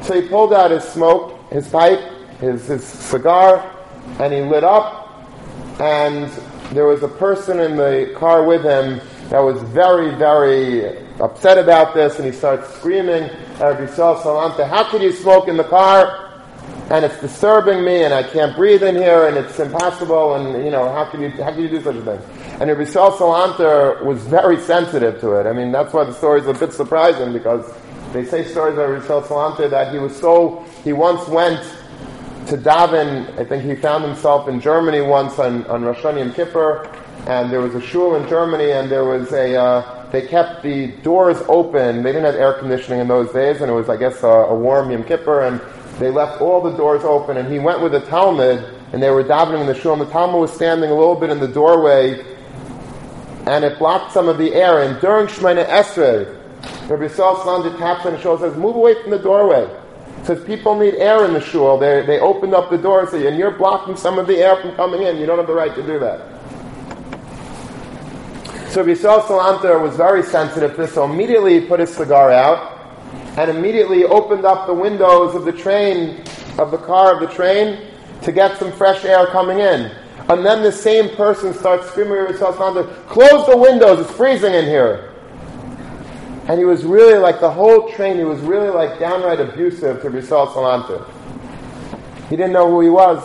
So he pulled out his smoke, his pipe, his, his cigar, and he lit up, and there was a person in the car with him that was very, very upset about this, and he starts screaming, at Rabbi Salanter, how could you smoke in the car? And it's disturbing me, and I can't breathe in here, and it's impossible, and you know, how can you, how can you do such a thing? And Rabbi Salanter was very sensitive to it. I mean, that's why the story is a bit surprising, because they say stories about Rabbi Salanter that he was so, he once went to Davin. I think he found himself in Germany once on, on Rosh Hashanah Kippur, and there was a shul in Germany, and there was a, uh, they kept the doors open. They didn't have air conditioning in those days, and it was, I guess, a, a warm Yom Kippur, and they left all the doors open, and he went with a Talmid, and they were davening in the shul, and the Talmid was standing a little bit in the doorway, and it blocked some of the air, and during Shemoneh Esrei, Rabbi Yisrael Salanter taps on the shul and says, move away from the doorway. Says people need air in the shul. They, they opened up the door and you're blocking some of the air from coming in. You don't have the right to do that. So Yisrael Salanter was very sensitive to this, so immediately he put his cigar out and immediately opened up the windows of the train, of the car of the train, to get some fresh air coming in. And then the same person starts screaming at Salanter, close the windows, it's freezing in here. And he was really like the whole train, he was really like downright abusive to Yisrael Salanter. He didn't know who he was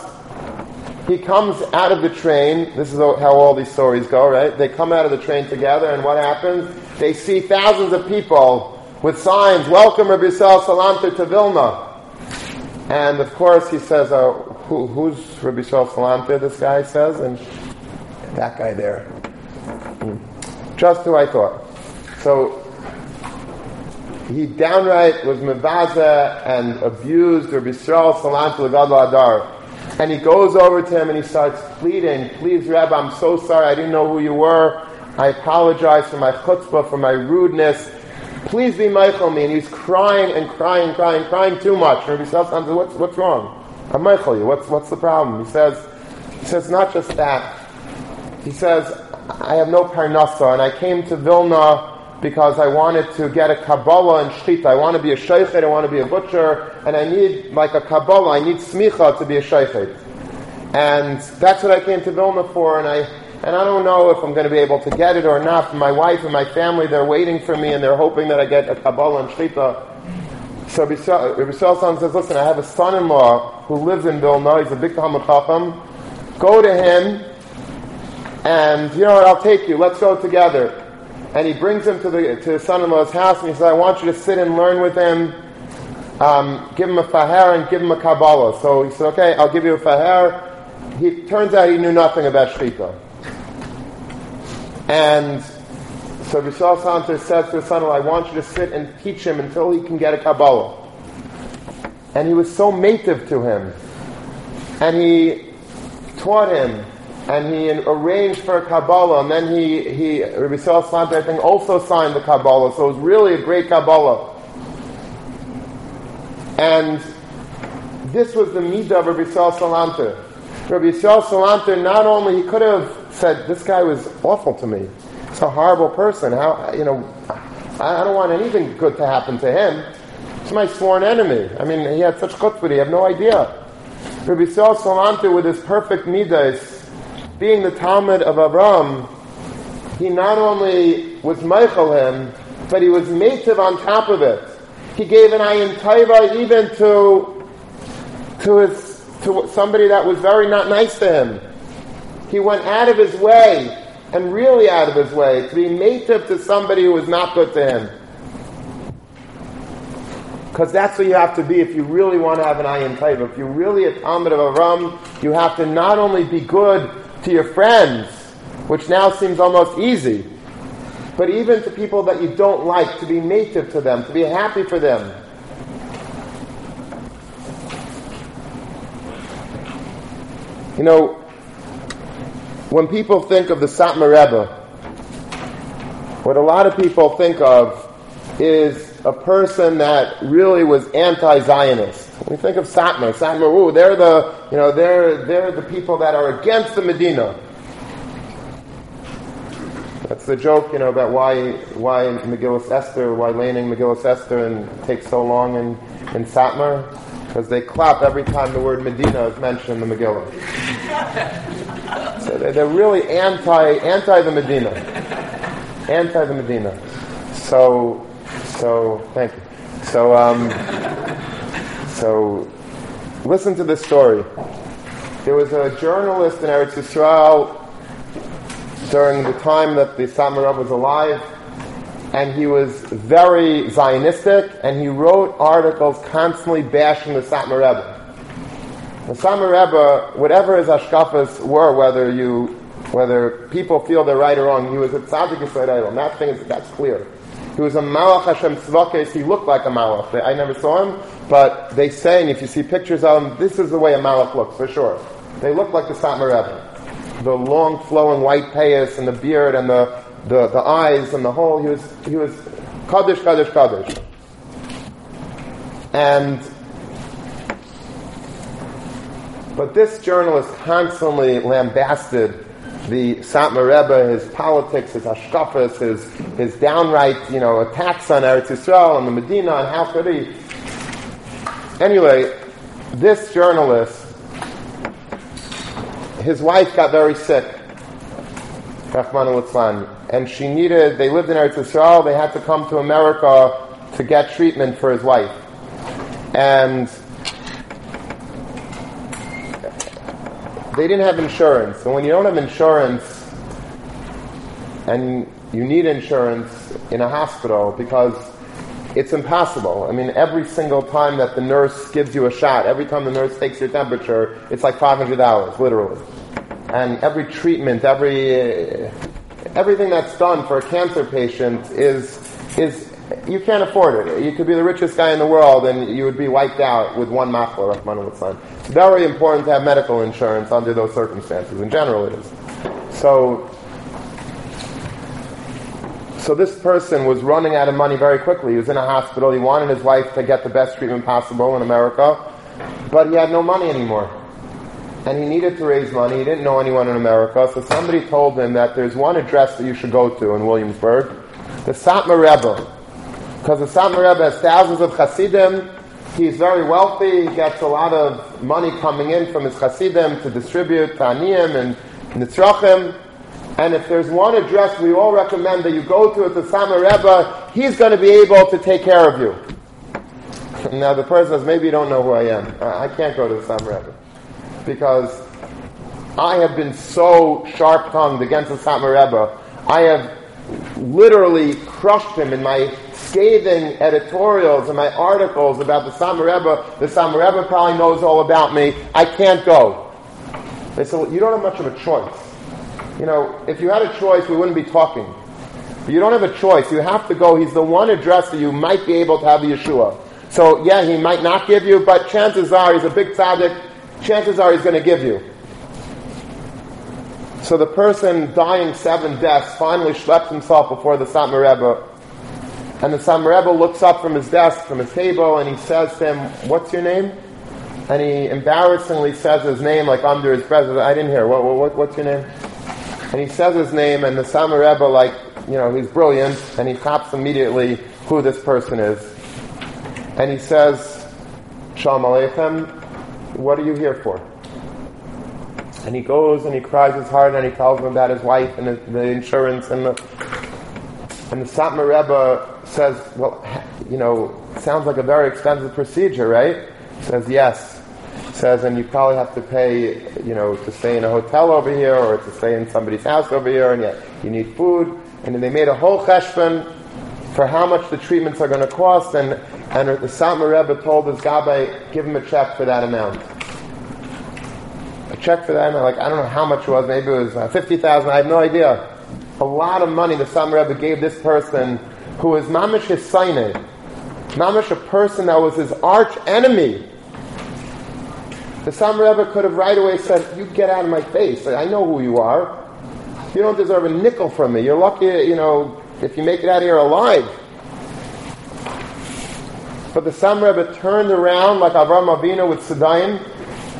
he comes out of the train. This is how all these stories go, right? They come out of the train together, and what happens? They see thousands of people with signs, Welcome Rabbi Yisrael Salanter to Vilna. And of course, he says, uh, who, Who's Rabbi Yisrael Salanter? This guy says, and that guy there. Just who I thought. So he downright was mevaza and abused Rabbi Yisrael Salanter l'Gadol HaDor. And he goes over to him and he starts pleading, Please, Rabbi, I'm so sorry. I didn't know who you were. I apologize for my chutzpah, for my rudeness. Please be mochel me. And he's crying and crying, crying, crying too much. And Rabbi says, what's, what's wrong? I'm mochel you. What's, what's the problem? He says, he says, not just that. He says, I have no parnasa, and I came to Vilna because I wanted to get a Kabbalah and Shchita. I want to be a shochet, I want to be a butcher, and I need, like a Kabbalah, I need Smicha to be a shochet. And that's what I came to Vilna for, and I, and I don't know if I'm going to be able to get it or not. My wife and my family, they're waiting for me, and they're hoping that I get a Kabbalah and Shchita. So Salsan says, listen, I have a son-in-law who lives in Vilna, he's a big Talmid Chacham. Go to him, and you know what, I'll take you, let's go together and he brings him to, the, to his son-in-law's house, and he says, I want you to sit and learn with him, um, give him a faher and give him a Kabbalah. So he said, okay, I'll give you a faher. He turns out he knew nothing about Shechita. And so Yisrael Salanter says to his son-in-law, I want you to sit and teach him until he can get a Kabbalah. And he was so native to him. And he taught him and he arranged for a Kabbalah, and then he, he Rabbi Sal I think, also signed the Kabbalah, so it was really a great Kabbalah. And this was the midah of Rabbi Sal Salanter. Rabbi Sal Salanter, not only, he could have said, this guy was awful to me. He's a horrible person. How, you know, I, I don't want anything good to happen to him. He's my sworn enemy. I mean, he had such chutzpah, he had no idea. Rabbi Sal Salanter, with his perfect midas, being the Talmid of Avram, he not only was mochel him, but he was native on top of it. He gave an ayin taiva even to, to, his, to somebody that was very not nice to him. He went out of his way, and really out of his way, to be native to somebody who was not good to him. Because that's what you have to be if you really want to have an ayin taiva. If you're really a Talmid of Avram, you have to not only be good to your friends, which now seems almost easy, but even to people that you don't like, to be native to them, to be happy for them. You know, when people think of the Satmar Rebbe, what a lot of people think of is a person that really was anti-Zionist. We think of Satmar. Satmar, ooh, they're the, you know, they're, they're the people that are against the Medina. That's the joke, you know, about why, why Megillah Esther, why laning Megillah Esther and takes so long in, in Satmar. Because they clap every time the word Medina is mentioned in the Megillah. so they're, really anti, anti the Medina. Anti the Medina. So, so, thank you. So, um, so, listen to this story. There was a journalist in Eretz Yisrael during the time that the Satmar was alive, and he was very Zionistic, and he wrote articles constantly bashing the Satmar Rebbe. The Satmar Rebbe, whatever his hashkafas were, whether you, whether people feel they're right or wrong, he was a tzaddik Yisrael. That thing is, that's clear. He was a Malach Hashem Tzvakes. He looked like a Malach. I never saw him, but they say, and if you see pictures of him, this is the way a Malach looks, for sure. They look like the Satmar Rebbe. The long flowing white payas and the beard and the, the, the eyes and the whole, he was, he was Kaddish, Kaddish, Kaddish. And but this journalist constantly lambasted the Satmar Rebbe, his politics, his hashkafas, his, his downright, you know, attacks on Eretz Yisrael and the Medina, and how could he? Anyway, this journalist, his wife got very sick, Rahman al and she needed, they lived in Eretz Yisrael, they had to come to America to get treatment for his wife. And they didn't have insurance. And when you don't have insurance, and you need insurance in a hospital because it's impossible. I mean, every single time that the nurse gives you a shot, every time the nurse takes your temperature, it's like $500, literally. And every treatment, every, everything that's done for a cancer patient is, is you can't afford it. You could be the richest guy in the world and you would be wiped out with one machla, Rahman al It's very important to have medical insurance under those circumstances. In general, it is. So, so this person was running out of money very quickly. He was in a hospital. He wanted his wife to get the best treatment possible in America, but he had no money anymore. And he needed to raise money. He didn't know anyone in America, so somebody told him that there's one address that you should go to in Williamsburg, the Satmar Rebbe because the Satmar Rebbe has thousands of Hasidim. He's very wealthy. He gets a lot of money coming in from his Hasidim to distribute to Aniyim and Nitzrachim. And if there's one address we all recommend that you go to at the Satmar Rebbe, he's going to be able to take care of you. Now the person says, maybe you don't know who I am. I can't go to the Satmar Rebbe. Because I have been so sharp-tongued against the Satmar Rebbe. I have literally crushed him in my scathing editorials and my articles about the Satmar Rebbe. The Satmar Rebbe probably knows all about me. I can't go. They said, well, you don't have much of a choice. You know, if you had a choice, we wouldn't be talking. But you don't have a choice. You have to go. He's the one address that you might be able to have the Yeshua. So, yeah, he might not give you, but chances are he's a big tzaddik. Chances are he's going to give you. So the person dying seven deaths finally schlepped himself before the Satmar Rebbe and the Satmar Rebbe looks up from his desk, from his table, and he says to him, What's your name? And he embarrassingly says his name like under his breath. I didn't hear. What, what, what's your name? And he says his name, and the Satmar Rebbe, like, you know, he's brilliant, and he cops immediately who this person is. And he says, Shalom Aleichem, what are you here for? And he goes and he cries his heart and he tells him about his wife and the insurance and the and the Satmar Rebbe says, well, you know, sounds like a very expensive procedure, right? Says, yes. Says, and you probably have to pay, you know, to stay in a hotel over here or to stay in somebody's house over here, and yet you need food. And then they made a whole cheshbon for how much the treatments are going to cost, and, and the Satmar Rebbe told his Gabbai, give him a check for that amount. A check for that amount, like, I don't know how much it was, maybe it was uh, 50000 I have no idea. A lot of money the Satmar Rebbe gave this person who was Mamish his Mamish a person that was his arch enemy. The Satmar Rebbe could have right away said, You get out of my face. I know who you are. You don't deserve a nickel from me. You're lucky, you know, if you make it out of here alive. But the Sam Rebbe turned around like Avram Avinu with Sedayim,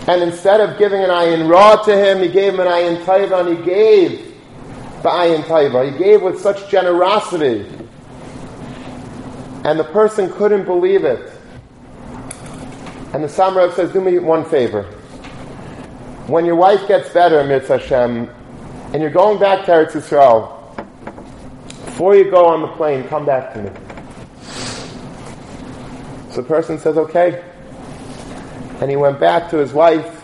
and instead of giving an ayin ra to him, he gave him an ayin taiva, and he gave the ayin taiva. He gave with such generosity. And the person couldn't believe it. And the Sam Rebbe says, do me one favor. When your wife gets better, Mitzvah Hashem, and you're going back to Eretz Yisrael, before you go on the plane, come back to me. So the person says, okay. And he went back to his wife,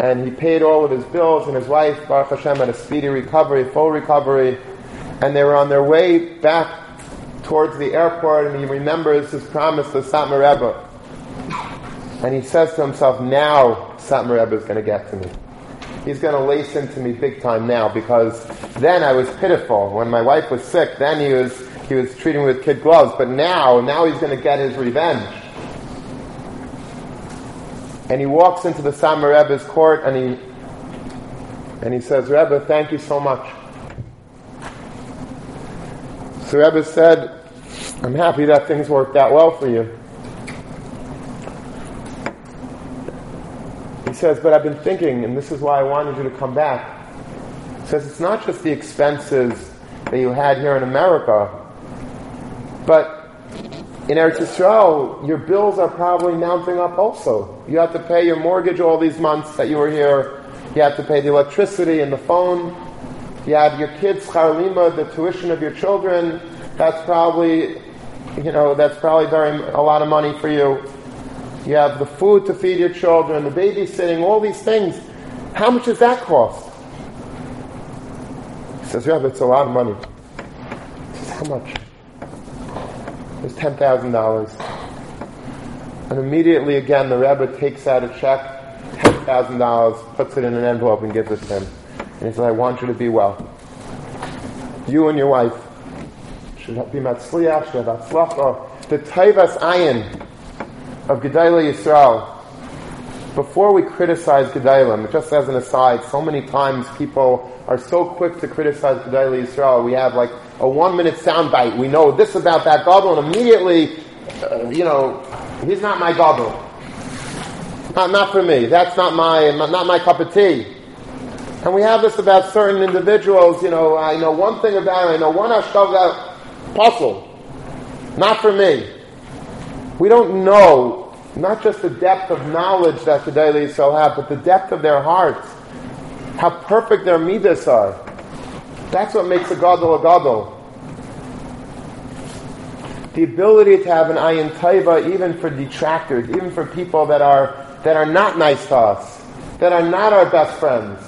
and he paid all of his bills, and his wife, Baruch Hashem, had a speedy recovery, full recovery, and they were on their way back towards the airport, and he remembers his promise to Satmar Rebbe. And he says to himself, now Satmar Rebbe is going to get to me. He's going to lace into me big time now because then I was pitiful. When my wife was sick, then he was, he was treating with kid gloves. But now, now he's going to get his revenge. And he walks into the Satmar Rebbe's court and he, and he says, Rebbe, thank you so much. So Rebbe said, I'm happy that things worked out well for you. He says, but I've been thinking, and this is why I wanted you to come back. He says, it's not just the expenses that you had here in America, but in Eretz Yisrael, your bills are probably mounting up also. You have to pay your mortgage all these months that you were here. You have to pay the electricity and the phone. You have your kids' charlima, the tuition of your children. That's probably, you know, that's probably very a lot of money for you. You have the food to feed your children, the babysitting, all these things. How much does that cost? He says, yeah, it's a lot of money. He says, how much? Thousand dollars. And immediately again the Rebbe takes out a check, ten thousand dollars, puts it in an envelope and gives it to him. And he says, I want you to be well. You and your wife should be matzliach, should have. The taivas ayin of Gedolei Yisrael. Before we criticize Gedolim, just as an aside, so many times people are so quick to criticize Gedolei Yisrael. We have like a one minute soundbite. We know this about that Gadol, and immediately, uh, you know, he's not my Gadol. Not, not for me. That's not my, not my cup of tea. And we have this about certain individuals, you know, I know one thing about it, I know one Ashkav puzzle. Not for me. We don't know not just the depth of knowledge that the Gedolei Yisrael have, but the depth of their hearts. How perfect their midas are. That's what makes a gadol a gadol. The ability to have an ayin taiva even for detractors, even for people that are that are not nice to us, that are not our best friends,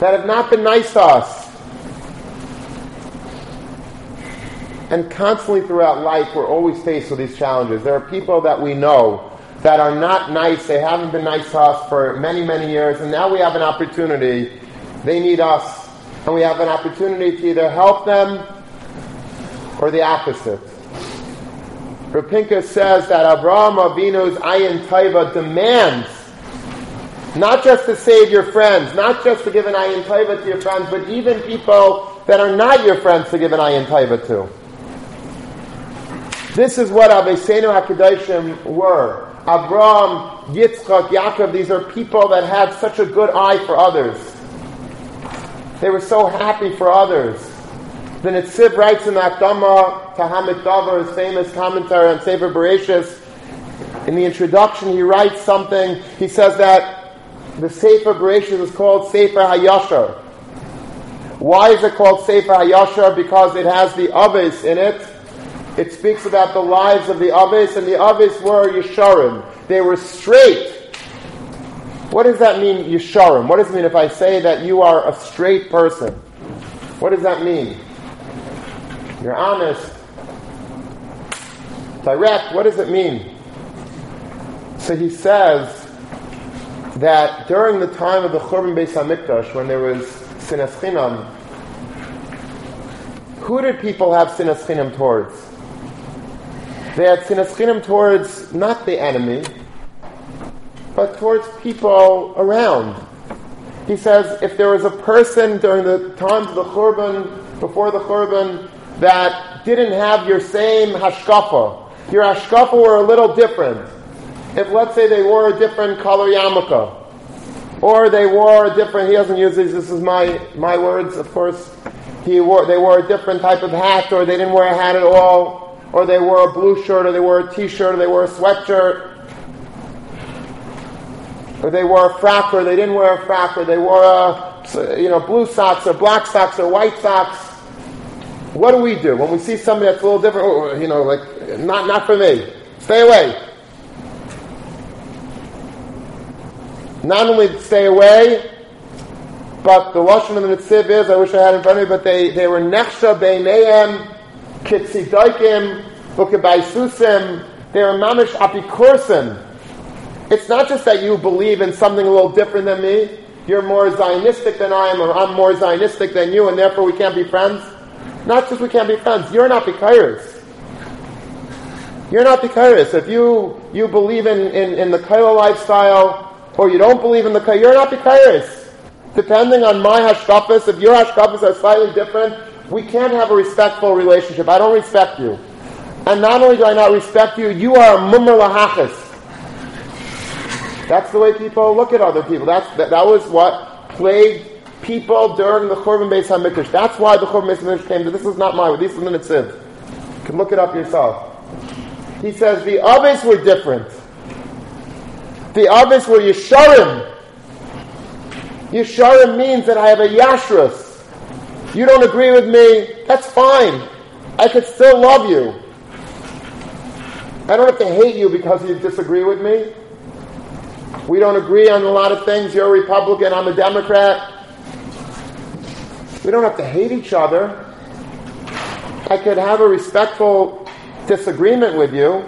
that have not been nice to us. And constantly throughout life, we're always faced with these challenges. There are people that we know that are not nice. They haven't been nice to us for many, many years. And now we have an opportunity. They need us. And we have an opportunity to either help them or the opposite. Rav Pincus says that Abraham Avinu's Ayin Taiva demands not just to save your friends, not just to give an Ayin Taiva to your friends, but even people that are not your friends to give an Ayin Taiva to. This is what Aviseinu HaKadoshim were. Abraham, Yitzchak, Yaakov, these are people that had such a good eye for others. They were so happy for others. The Netziv writes in Akdama to Hamid his famous commentary on Sefer Bereshis, in the introduction he writes something, he says that the Sefer Bereshis is called Sefer Hayashar. Why is it called Sefer Hayashar? Because it has the Aves in it, it speaks about the lives of the Aves, and the Aves were Yesharim. They were straight. What does that mean, Yesharim? What does it mean if I say that you are a straight person? What does that mean? You're honest, direct. What does it mean? So he says that during the time of the Churban Beis Hamikdash, when there was sinas chinam, who did people have sinas chinam towards? They had sinas chinam towards not the enemy, but towards people around. He says if there was a person during the times of the Churban, before the Churban, that didn't have your same hashkafa, your hashkafa were a little different, if let's say they wore a different color yarmulke, or they wore a different, he doesn't use these, this is my, my words, of course, he wore, they wore a different type of hat, or they didn't wear a hat at all, or they wore a blue shirt, or they wore a t-shirt, or they wore a sweatshirt, or they wore a frock, or they didn't wear a frock, or they wore a, you know, blue socks, or black socks, or white socks. What do we do when we see somebody that's a little different? Oh, you know, like not not for me. Stay away. Not only stay away, but the lashon of the Netziv is, I wish I had in front of me, but they, they were nechsha beineim, kitzidoikim, bukabaisusim, they were mamish apikursim. It's not just that you believe in something a little different than me, you're more Zionistic than I am, or I'm more Zionistic than you, and therefore we can't be friends. Not just we can't be friends, you're not Bikairis. You're not Bikairis. If you, you believe in, in, in the Kaila lifestyle, or you don't believe in the Kairos, you're not Bikairis. Depending on my hashkafas, if your hashkafas are slightly different, we can't have a respectful relationship. I don't respect you. And not only do I not respect you, you are a mummer lahachis. That's the way people look at other people. That's, that, that was what plagued people during the Churban Beis HaMikdash. That's why the Churban Beis HaMikdash came this is not my these are the Netziv. You can look it up yourself. He says the others were different. The others were Yesharim. Yesharim means that I have a Yashrus. You don't agree with me, that's fine. I could still love you. I don't have to hate you because you disagree with me. We don't agree on a lot of things. You're a Republican, I'm a Democrat. We don't have to hate each other. I could have a respectful disagreement with you,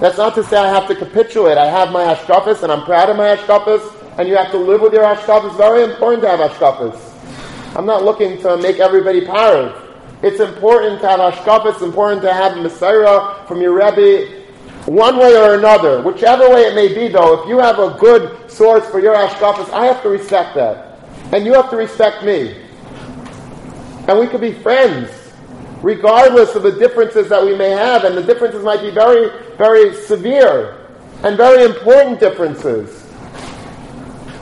that's not to say I have to capitulate. I have my hashkafas and I'm proud of my hashkafas, and you have to live with your hashkafas. It's very important to have hashkafas. I'm not looking to make everybody parrot. It's important to have hashkafas. It's important to have a Messiah from your Rebbe, one way or another. Whichever way it may be, though, if you have a good source for your hashkafas, I have to respect that. And you have to respect me. And we could be friends regardless of the differences that we may have, and the differences might be very, very severe and very important differences.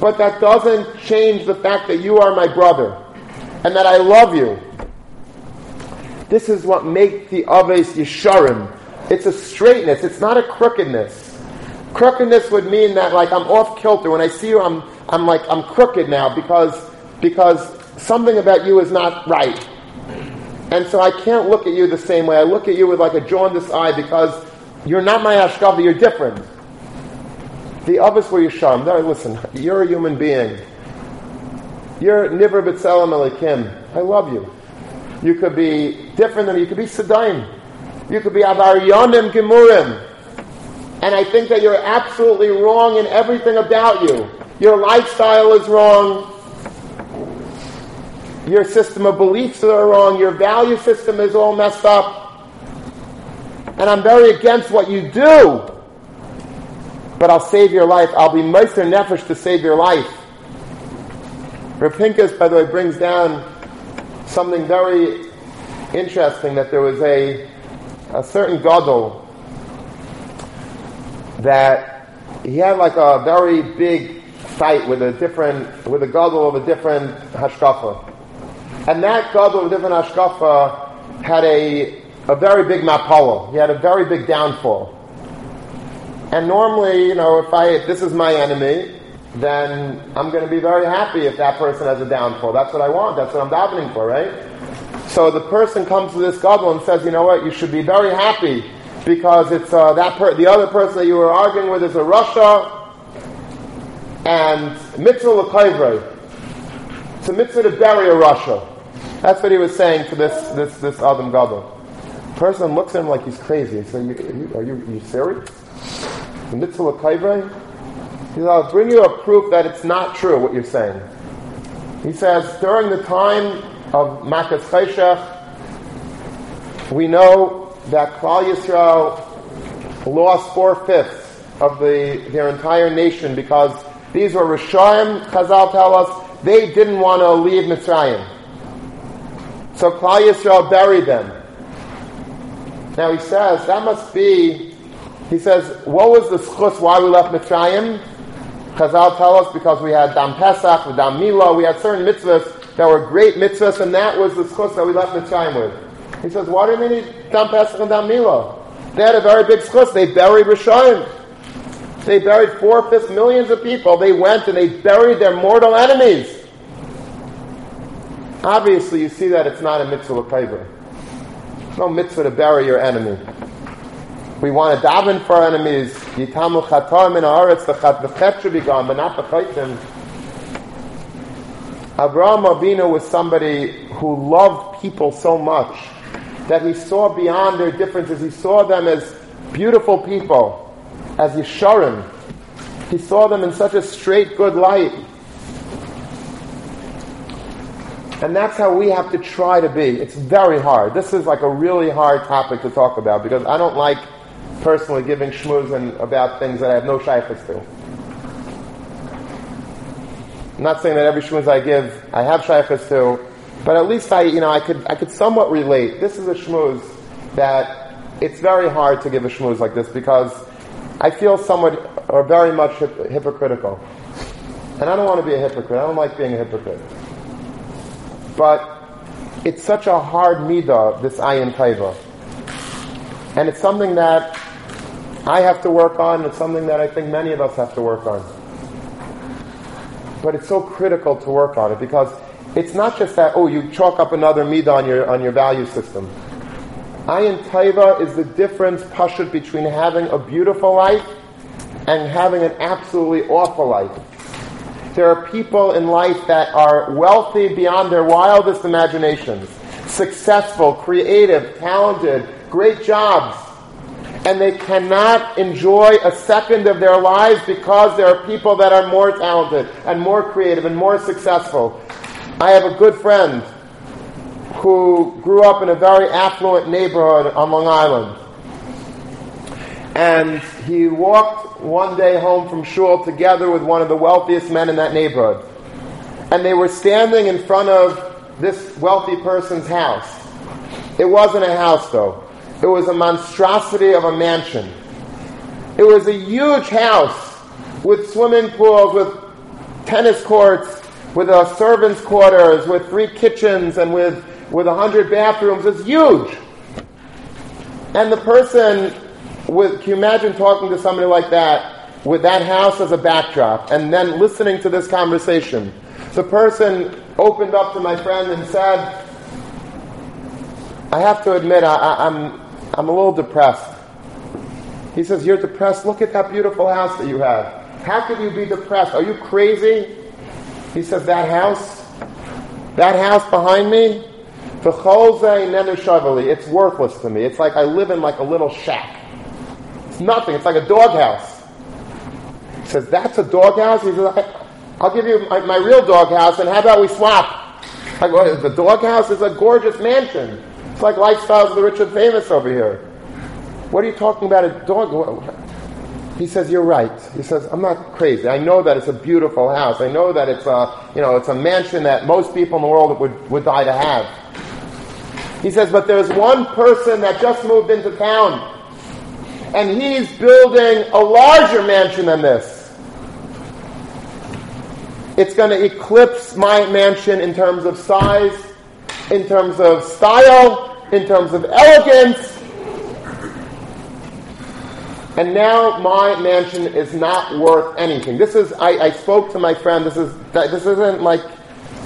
But that doesn't change the fact that you are my brother and that I love you. This is what makes the Aves Yesharim. It's a straightness, it's not a crookedness. Crookedness would mean that like I'm off kilter. When I see you, I'm I'm like I'm crooked now because because something about you is not right. And so I can't look at you the same way. I look at you with like a jaundiced eye because you're not my Ashkavi, you're different. The others were Yesharim. No, listen, you're a human being. You're Nivra B'Tselem Elokim. I love you. You could be different than you could be Sedaim. You could be Avaryonim Gemurim. And I think that you're absolutely wrong in everything about you. Your lifestyle is wrong your system of beliefs are wrong, your value system is all messed up, and I'm very against what you do, but I'll save your life. I'll be Meister Nefesh to save your life. Rav Pincus, by the way, brings down something very interesting that there was a, a certain Gadol that he had like a very big fight with a different, with a Gadol of a different Hashkafa. And that Gadol of a different Hashkafa had a, a very big mapala. He had a very big downfall. And normally, you know, if I, if this is my enemy, then I'm going to be very happy if that person has a downfall. That's what I want. That's what I'm davening for, right? So the person comes to this Gadol and says, you know what, you should be very happy because it's uh, that per- the other person that you were arguing with is a rasha and mitzvah l'kayvrei. It's a mitzvah to bury a rasha. That's what he was saying to this this this Adam Gadol. Person looks at him like he's crazy. He said, "Are you are you, serious?" The mitzvah of kaivrei. He says, "I'll bring you a proof that it's not true what you're saying." He says, during the time of Makas Cheshach, we know that Klal Yisrael lost four fifths of the their entire nation because these were Rishayim. Chazal tell us they didn't want to leave Mitzrayim. So Klal Yisrael buried them. Now he says that must be. He says, what was the schus why we left Mitzrayim? Chazal tell us because we had Dam Pesach, Dam Mila, we had certain mitzvahs that were great mitzvahs, and that was the schus that we left Mitzrayim with. He says, why do they need Dam Pesach and Dam Mila? They had a very big schus. They buried Rishayim. They buried four-fifths millions of people. They went and they buried their mortal enemies. Obviously, you see that it's not a mitzvah l'kaiver. It's no mitzvah to bury your enemy. We want to daven for our enemies. Yitamu chatar min haaretz, the chet should be gone, but not the chaytim. Avraham Avinu was somebody who loved people so much that he saw beyond their differences. He saw them as beautiful people, as Yesharim. He saw them in such a straight, good light. And that's how we have to try to be. It's very hard. This is like a really hard topic to talk about because I don't like personally giving shmooze and about things that I have no shaykhs to. I'm not saying that every shmooze I give I have shaykhs to, but at least I, you know, I could, I could somewhat relate. This is a shmooze that it's very hard to give a shmooze like this because I feel somewhat or very much hip, hypocritical. And I don't want to be a hypocrite. I don't like being a hypocrite. But it's such a hard midah, this ayin taiva. And it's something that I have to work on. It's something that I think many of us have to work on. But it's so critical to work on it because it's not just that, oh, you chalk up another midah on your, on your value system. Ayin Taiva is the difference, pashut, between having a beautiful life and having an absolutely awful life. There are people in life that are wealthy beyond their wildest imaginations, successful, creative, talented, great jobs, and they cannot enjoy a second of their lives because there are people that are more talented and more creative and more successful. I have a good friend who grew up in a very affluent neighborhood on Long Island. And he walked one day home from shul together with one of the wealthiest men in that neighborhood. And they were standing in front of this wealthy person's house. It wasn't a house though. It was a monstrosity of a mansion. It was a huge house with swimming pools, with tennis courts, with a servants' quarters, with three kitchens, and with with a hundred bathrooms. It's huge. And the person, with can you imagine talking to somebody like that with that house as a backdrop, and then listening to this conversation? The person opened up to my friend and said, "I have to admit, I, I'm I'm a little depressed." He says, "You're depressed. Look at that beautiful house that you have. How could you be depressed? Are you crazy?" He says, That house, that house behind me, it's worthless to me. It's like I live in like a little shack. It's nothing. It's like a doghouse. He says, That's a doghouse? He says, I'll give you my, my real doghouse, and how about we swap? I go, the doghouse is a gorgeous mansion. It's like lifestyles of the rich and famous over here. What are you talking about? A dog? He says, "You're right." He says, "I'm not crazy. I know that it's a beautiful house. I know that it's a, you know, it's a mansion that most people in the world would, would die to have." He says, "But there's one person that just moved into town, and he's building a larger mansion than this. It's going to eclipse my mansion in terms of size, in terms of style, in terms of elegance." And now my mansion is not worth anything. This is, I, I spoke to my friend, this is, this isn't like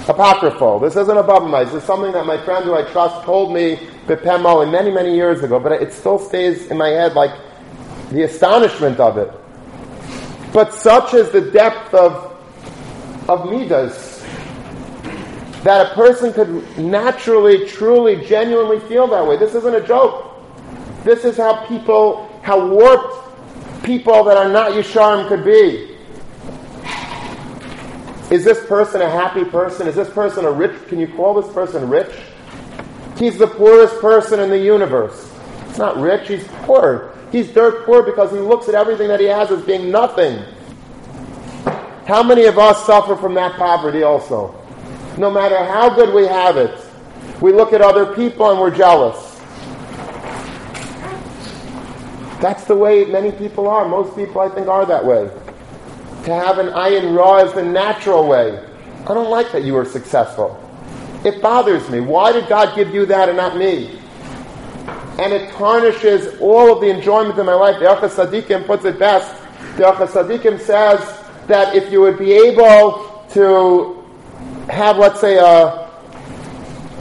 apocryphal. This isn't above my. This is something that my friend who I trust told me Bepemo many, many years ago, but it still stays in my head like the astonishment of it. But such is the depth of, of Midas that a person could naturally, truly, genuinely feel that way. This isn't a joke. This is how people how warped people that are not Yesharim could be. Is this person a happy person? Is this person a rich? Can you call this person rich? He's the poorest person in the universe. He's not rich, he's poor. He's dirt poor because he looks at everything that he has as being nothing. How many of us suffer from that poverty also? No matter how good we have it, we look at other people and we're jealous. That's the way many people are. Most people, I think, are that way. To have an ayin ra is the natural way. I don't like that you were successful. It bothers me. Why did God give you that and not me? And it tarnishes all of the enjoyment in my life. The Orchos Tzadikim puts it best. The Orchos Tzadikim says that if you would be able to have, let's say, a,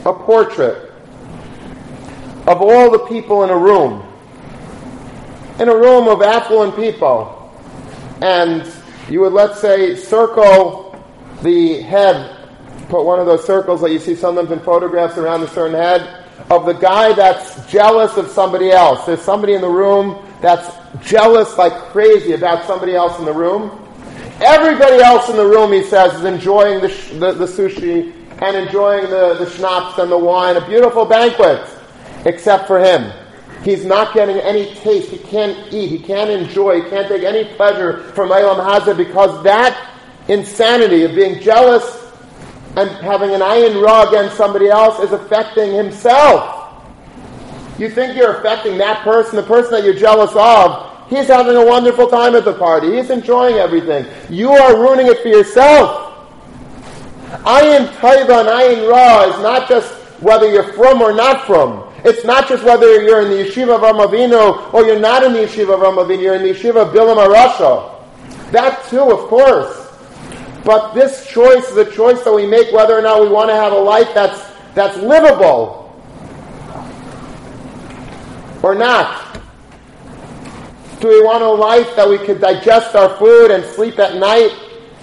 a portrait of all the people in a room, in a room of affluent people, and you would, let's say, circle the head, put one of those circles that you see sometimes in photographs around a certain head, of the guy that's jealous of somebody else. There's somebody in the room that's jealous like crazy about somebody else in the room. Everybody else in the room, he says, is enjoying the, sh- the, the, sushi and enjoying the, the schnapps and the wine, a beautiful banquet, except for him. He's not getting any taste. He can't eat. He can't enjoy. He can't take any pleasure from Olam Hazeh because that insanity of being jealous and having an ayin ra against somebody else is affecting himself. You think you're affecting that person, the person that you're jealous of, He's having a wonderful time at the party. He's enjoying everything. You are ruining it for yourself. Ayin Taiva and Ayin Ra is not just whether you're frum or not frum. It's not just whether you're in the yeshiva of Ramavino or you're not in the yeshiva of Ramavino, you're in the yeshiva of Bilam HaRasha. That too, of course. But this choice is a choice that we make whether or not we want to have a life that's, that's livable or not. Do we want a life that we could digest our food and sleep at night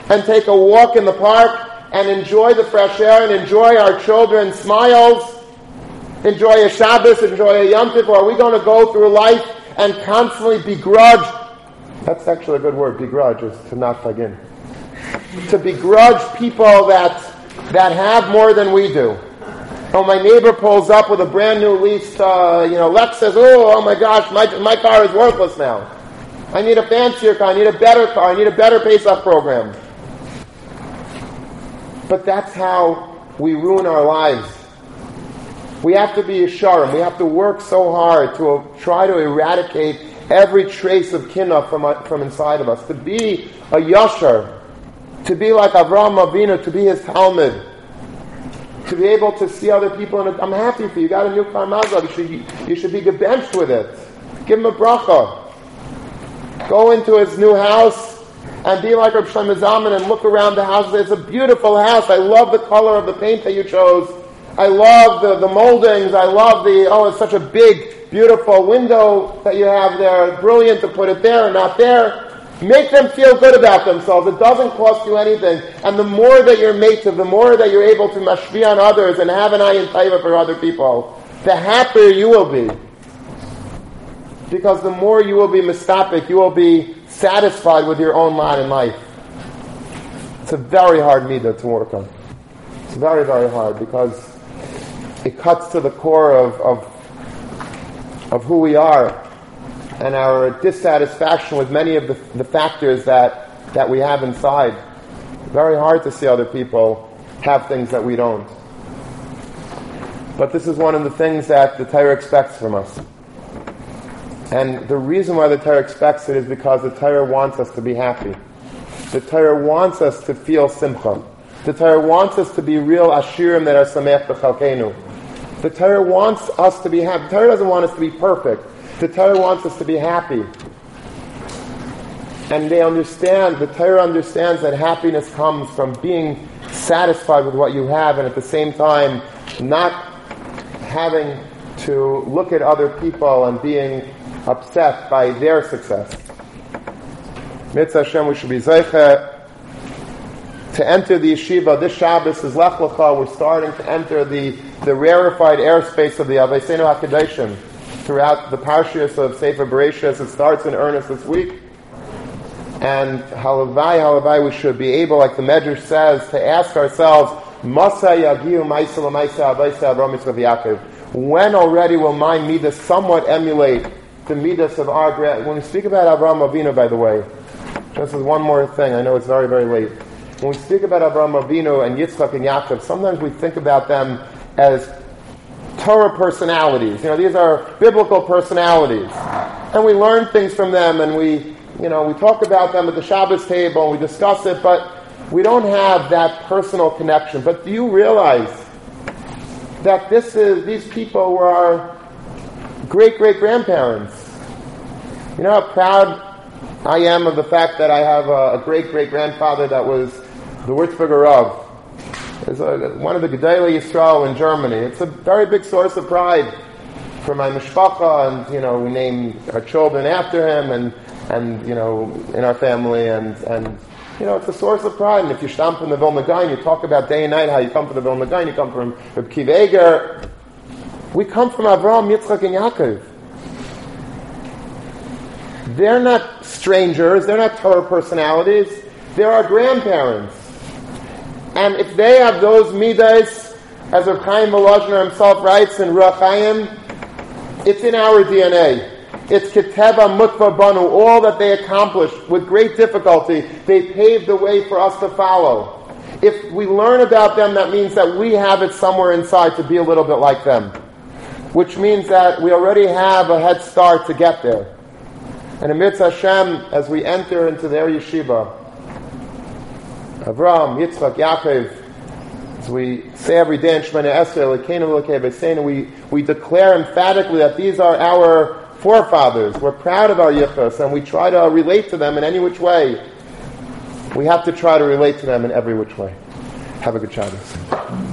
and take a walk in the park and enjoy the fresh air and enjoy our children's smiles? Enjoy a Shabbos, enjoy a Yom Tov, are we going to go through life and constantly begrudge? That's actually a good word, begrudge, is to not begin. To begrudge people that, that have more than we do. Oh, my neighbor pulls up with a brand new lease, uh, you know, Lexus, oh, oh my gosh, my, my car is worthless now. I need a fancier car, I need a better car, I need a better Pesach program. But that's how we ruin our lives. We have to be a Yesharim. We have to work so hard to try to eradicate every trace of kinna from, uh, from inside of us. To be a Yashar. To be like Avraham Avinu, to be his Talmid to be able to see other people. And I'm happy for you. You got a new car mazal. You should, you should be gebenched with it. Give him a bracha. Go into his new house and be like Reb Shlomo Zalman and look around the house. It's a beautiful house. I love the color of the paint that you chose. I love the, the moldings. I love the, oh, it's such a big, beautiful window that you have there. Brilliant to put it there and not there. Make them feel good about themselves. It doesn't cost you anything. And the more that you're made to, the more that you're able to mashvi on others and have an ayin taiva for other people, the happier you will be. Because the more you will be mistapik, you will be satisfied with your own lot in life. It's a very hard midah to work on. It's very, very hard because it cuts to the core of, of, of who we are and our dissatisfaction with many of the, the factors that, that we have inside. Very hard to see other people have things that we don't. But this is one of the things that the Torah expects from us. And the reason why the Torah expects it is because the Torah wants us to be happy. The Torah wants us to feel simcha. The Torah wants us to be real ashirim that are samech b'chalkenu. The Torah wants us to be happy. The Torah doesn't want us to be perfect. The Torah wants us to be happy. And they understand, the Torah understands that happiness comes from being satisfied with what you have and at the same time not having to look at other people and being upset by their success. Mitzvah Hashem, we should be to enter the yeshiva. This Shabbos is Lech Lecha. We're starting to enter the, the rarefied airspace of the Avaisenu HaKadoshim throughout the Parshias of Sefer Bereshis. It starts in earnest this week. And halavai, halavai, we should be able, like the Medrash says, to ask ourselves, when already will my midas somewhat emulate the midas of our grand... When we speak about Avraham Avinu, by the way, just as one more thing, I know it's very, very late. When we speak about Avraham Avinu and Yitzchak and Yaakov, sometimes we think about them as Torah personalities. You know, these are biblical personalities. and we learn things from them, and we, you know, we talk about them at the Shabbos table, and we discuss it, but we don't have that personal connection. But do you realize that this is these people were our great great grandparents? You know how proud I am of the fact that I have a, great great grandfather that was the Würzburger Rav. Is uh, one of the Gedolei Yisrael in Germany. It's a very big source of pride for my mishpacha, and you know we name our children after him, and and you know in our family, and and you know it's a source of pride. And if you stamp in the Vilna Gaon, you talk about day and night how you come from the Vilna Gaon, you come from Reb Kiva We come from Avraham, Yitzchak, and Yaakov. They're not strangers. They're not Torah personalities. They're our grandparents. And if they have those midas, as Rav Chaim Volozhiner himself writes in Ruach Chaim, it's in our DNA. It's Keteva Mutva Banu, all that they accomplished with great difficulty. They paved the way for us to follow. If we learn about them, that means that we have it somewhere inside to be a little bit like them. Which means that we already have a head start to get there. And amidst Hashem, as we enter into their yeshiva, Avram, Yitzchak, Yaakov, as we say every day in Shemoneh Esrei, we, we declare emphatically that these are our forefathers. We're proud of our yichus, and we try to relate to them in any which way. We have to try to relate to them in every which way. Have a good Shabbos.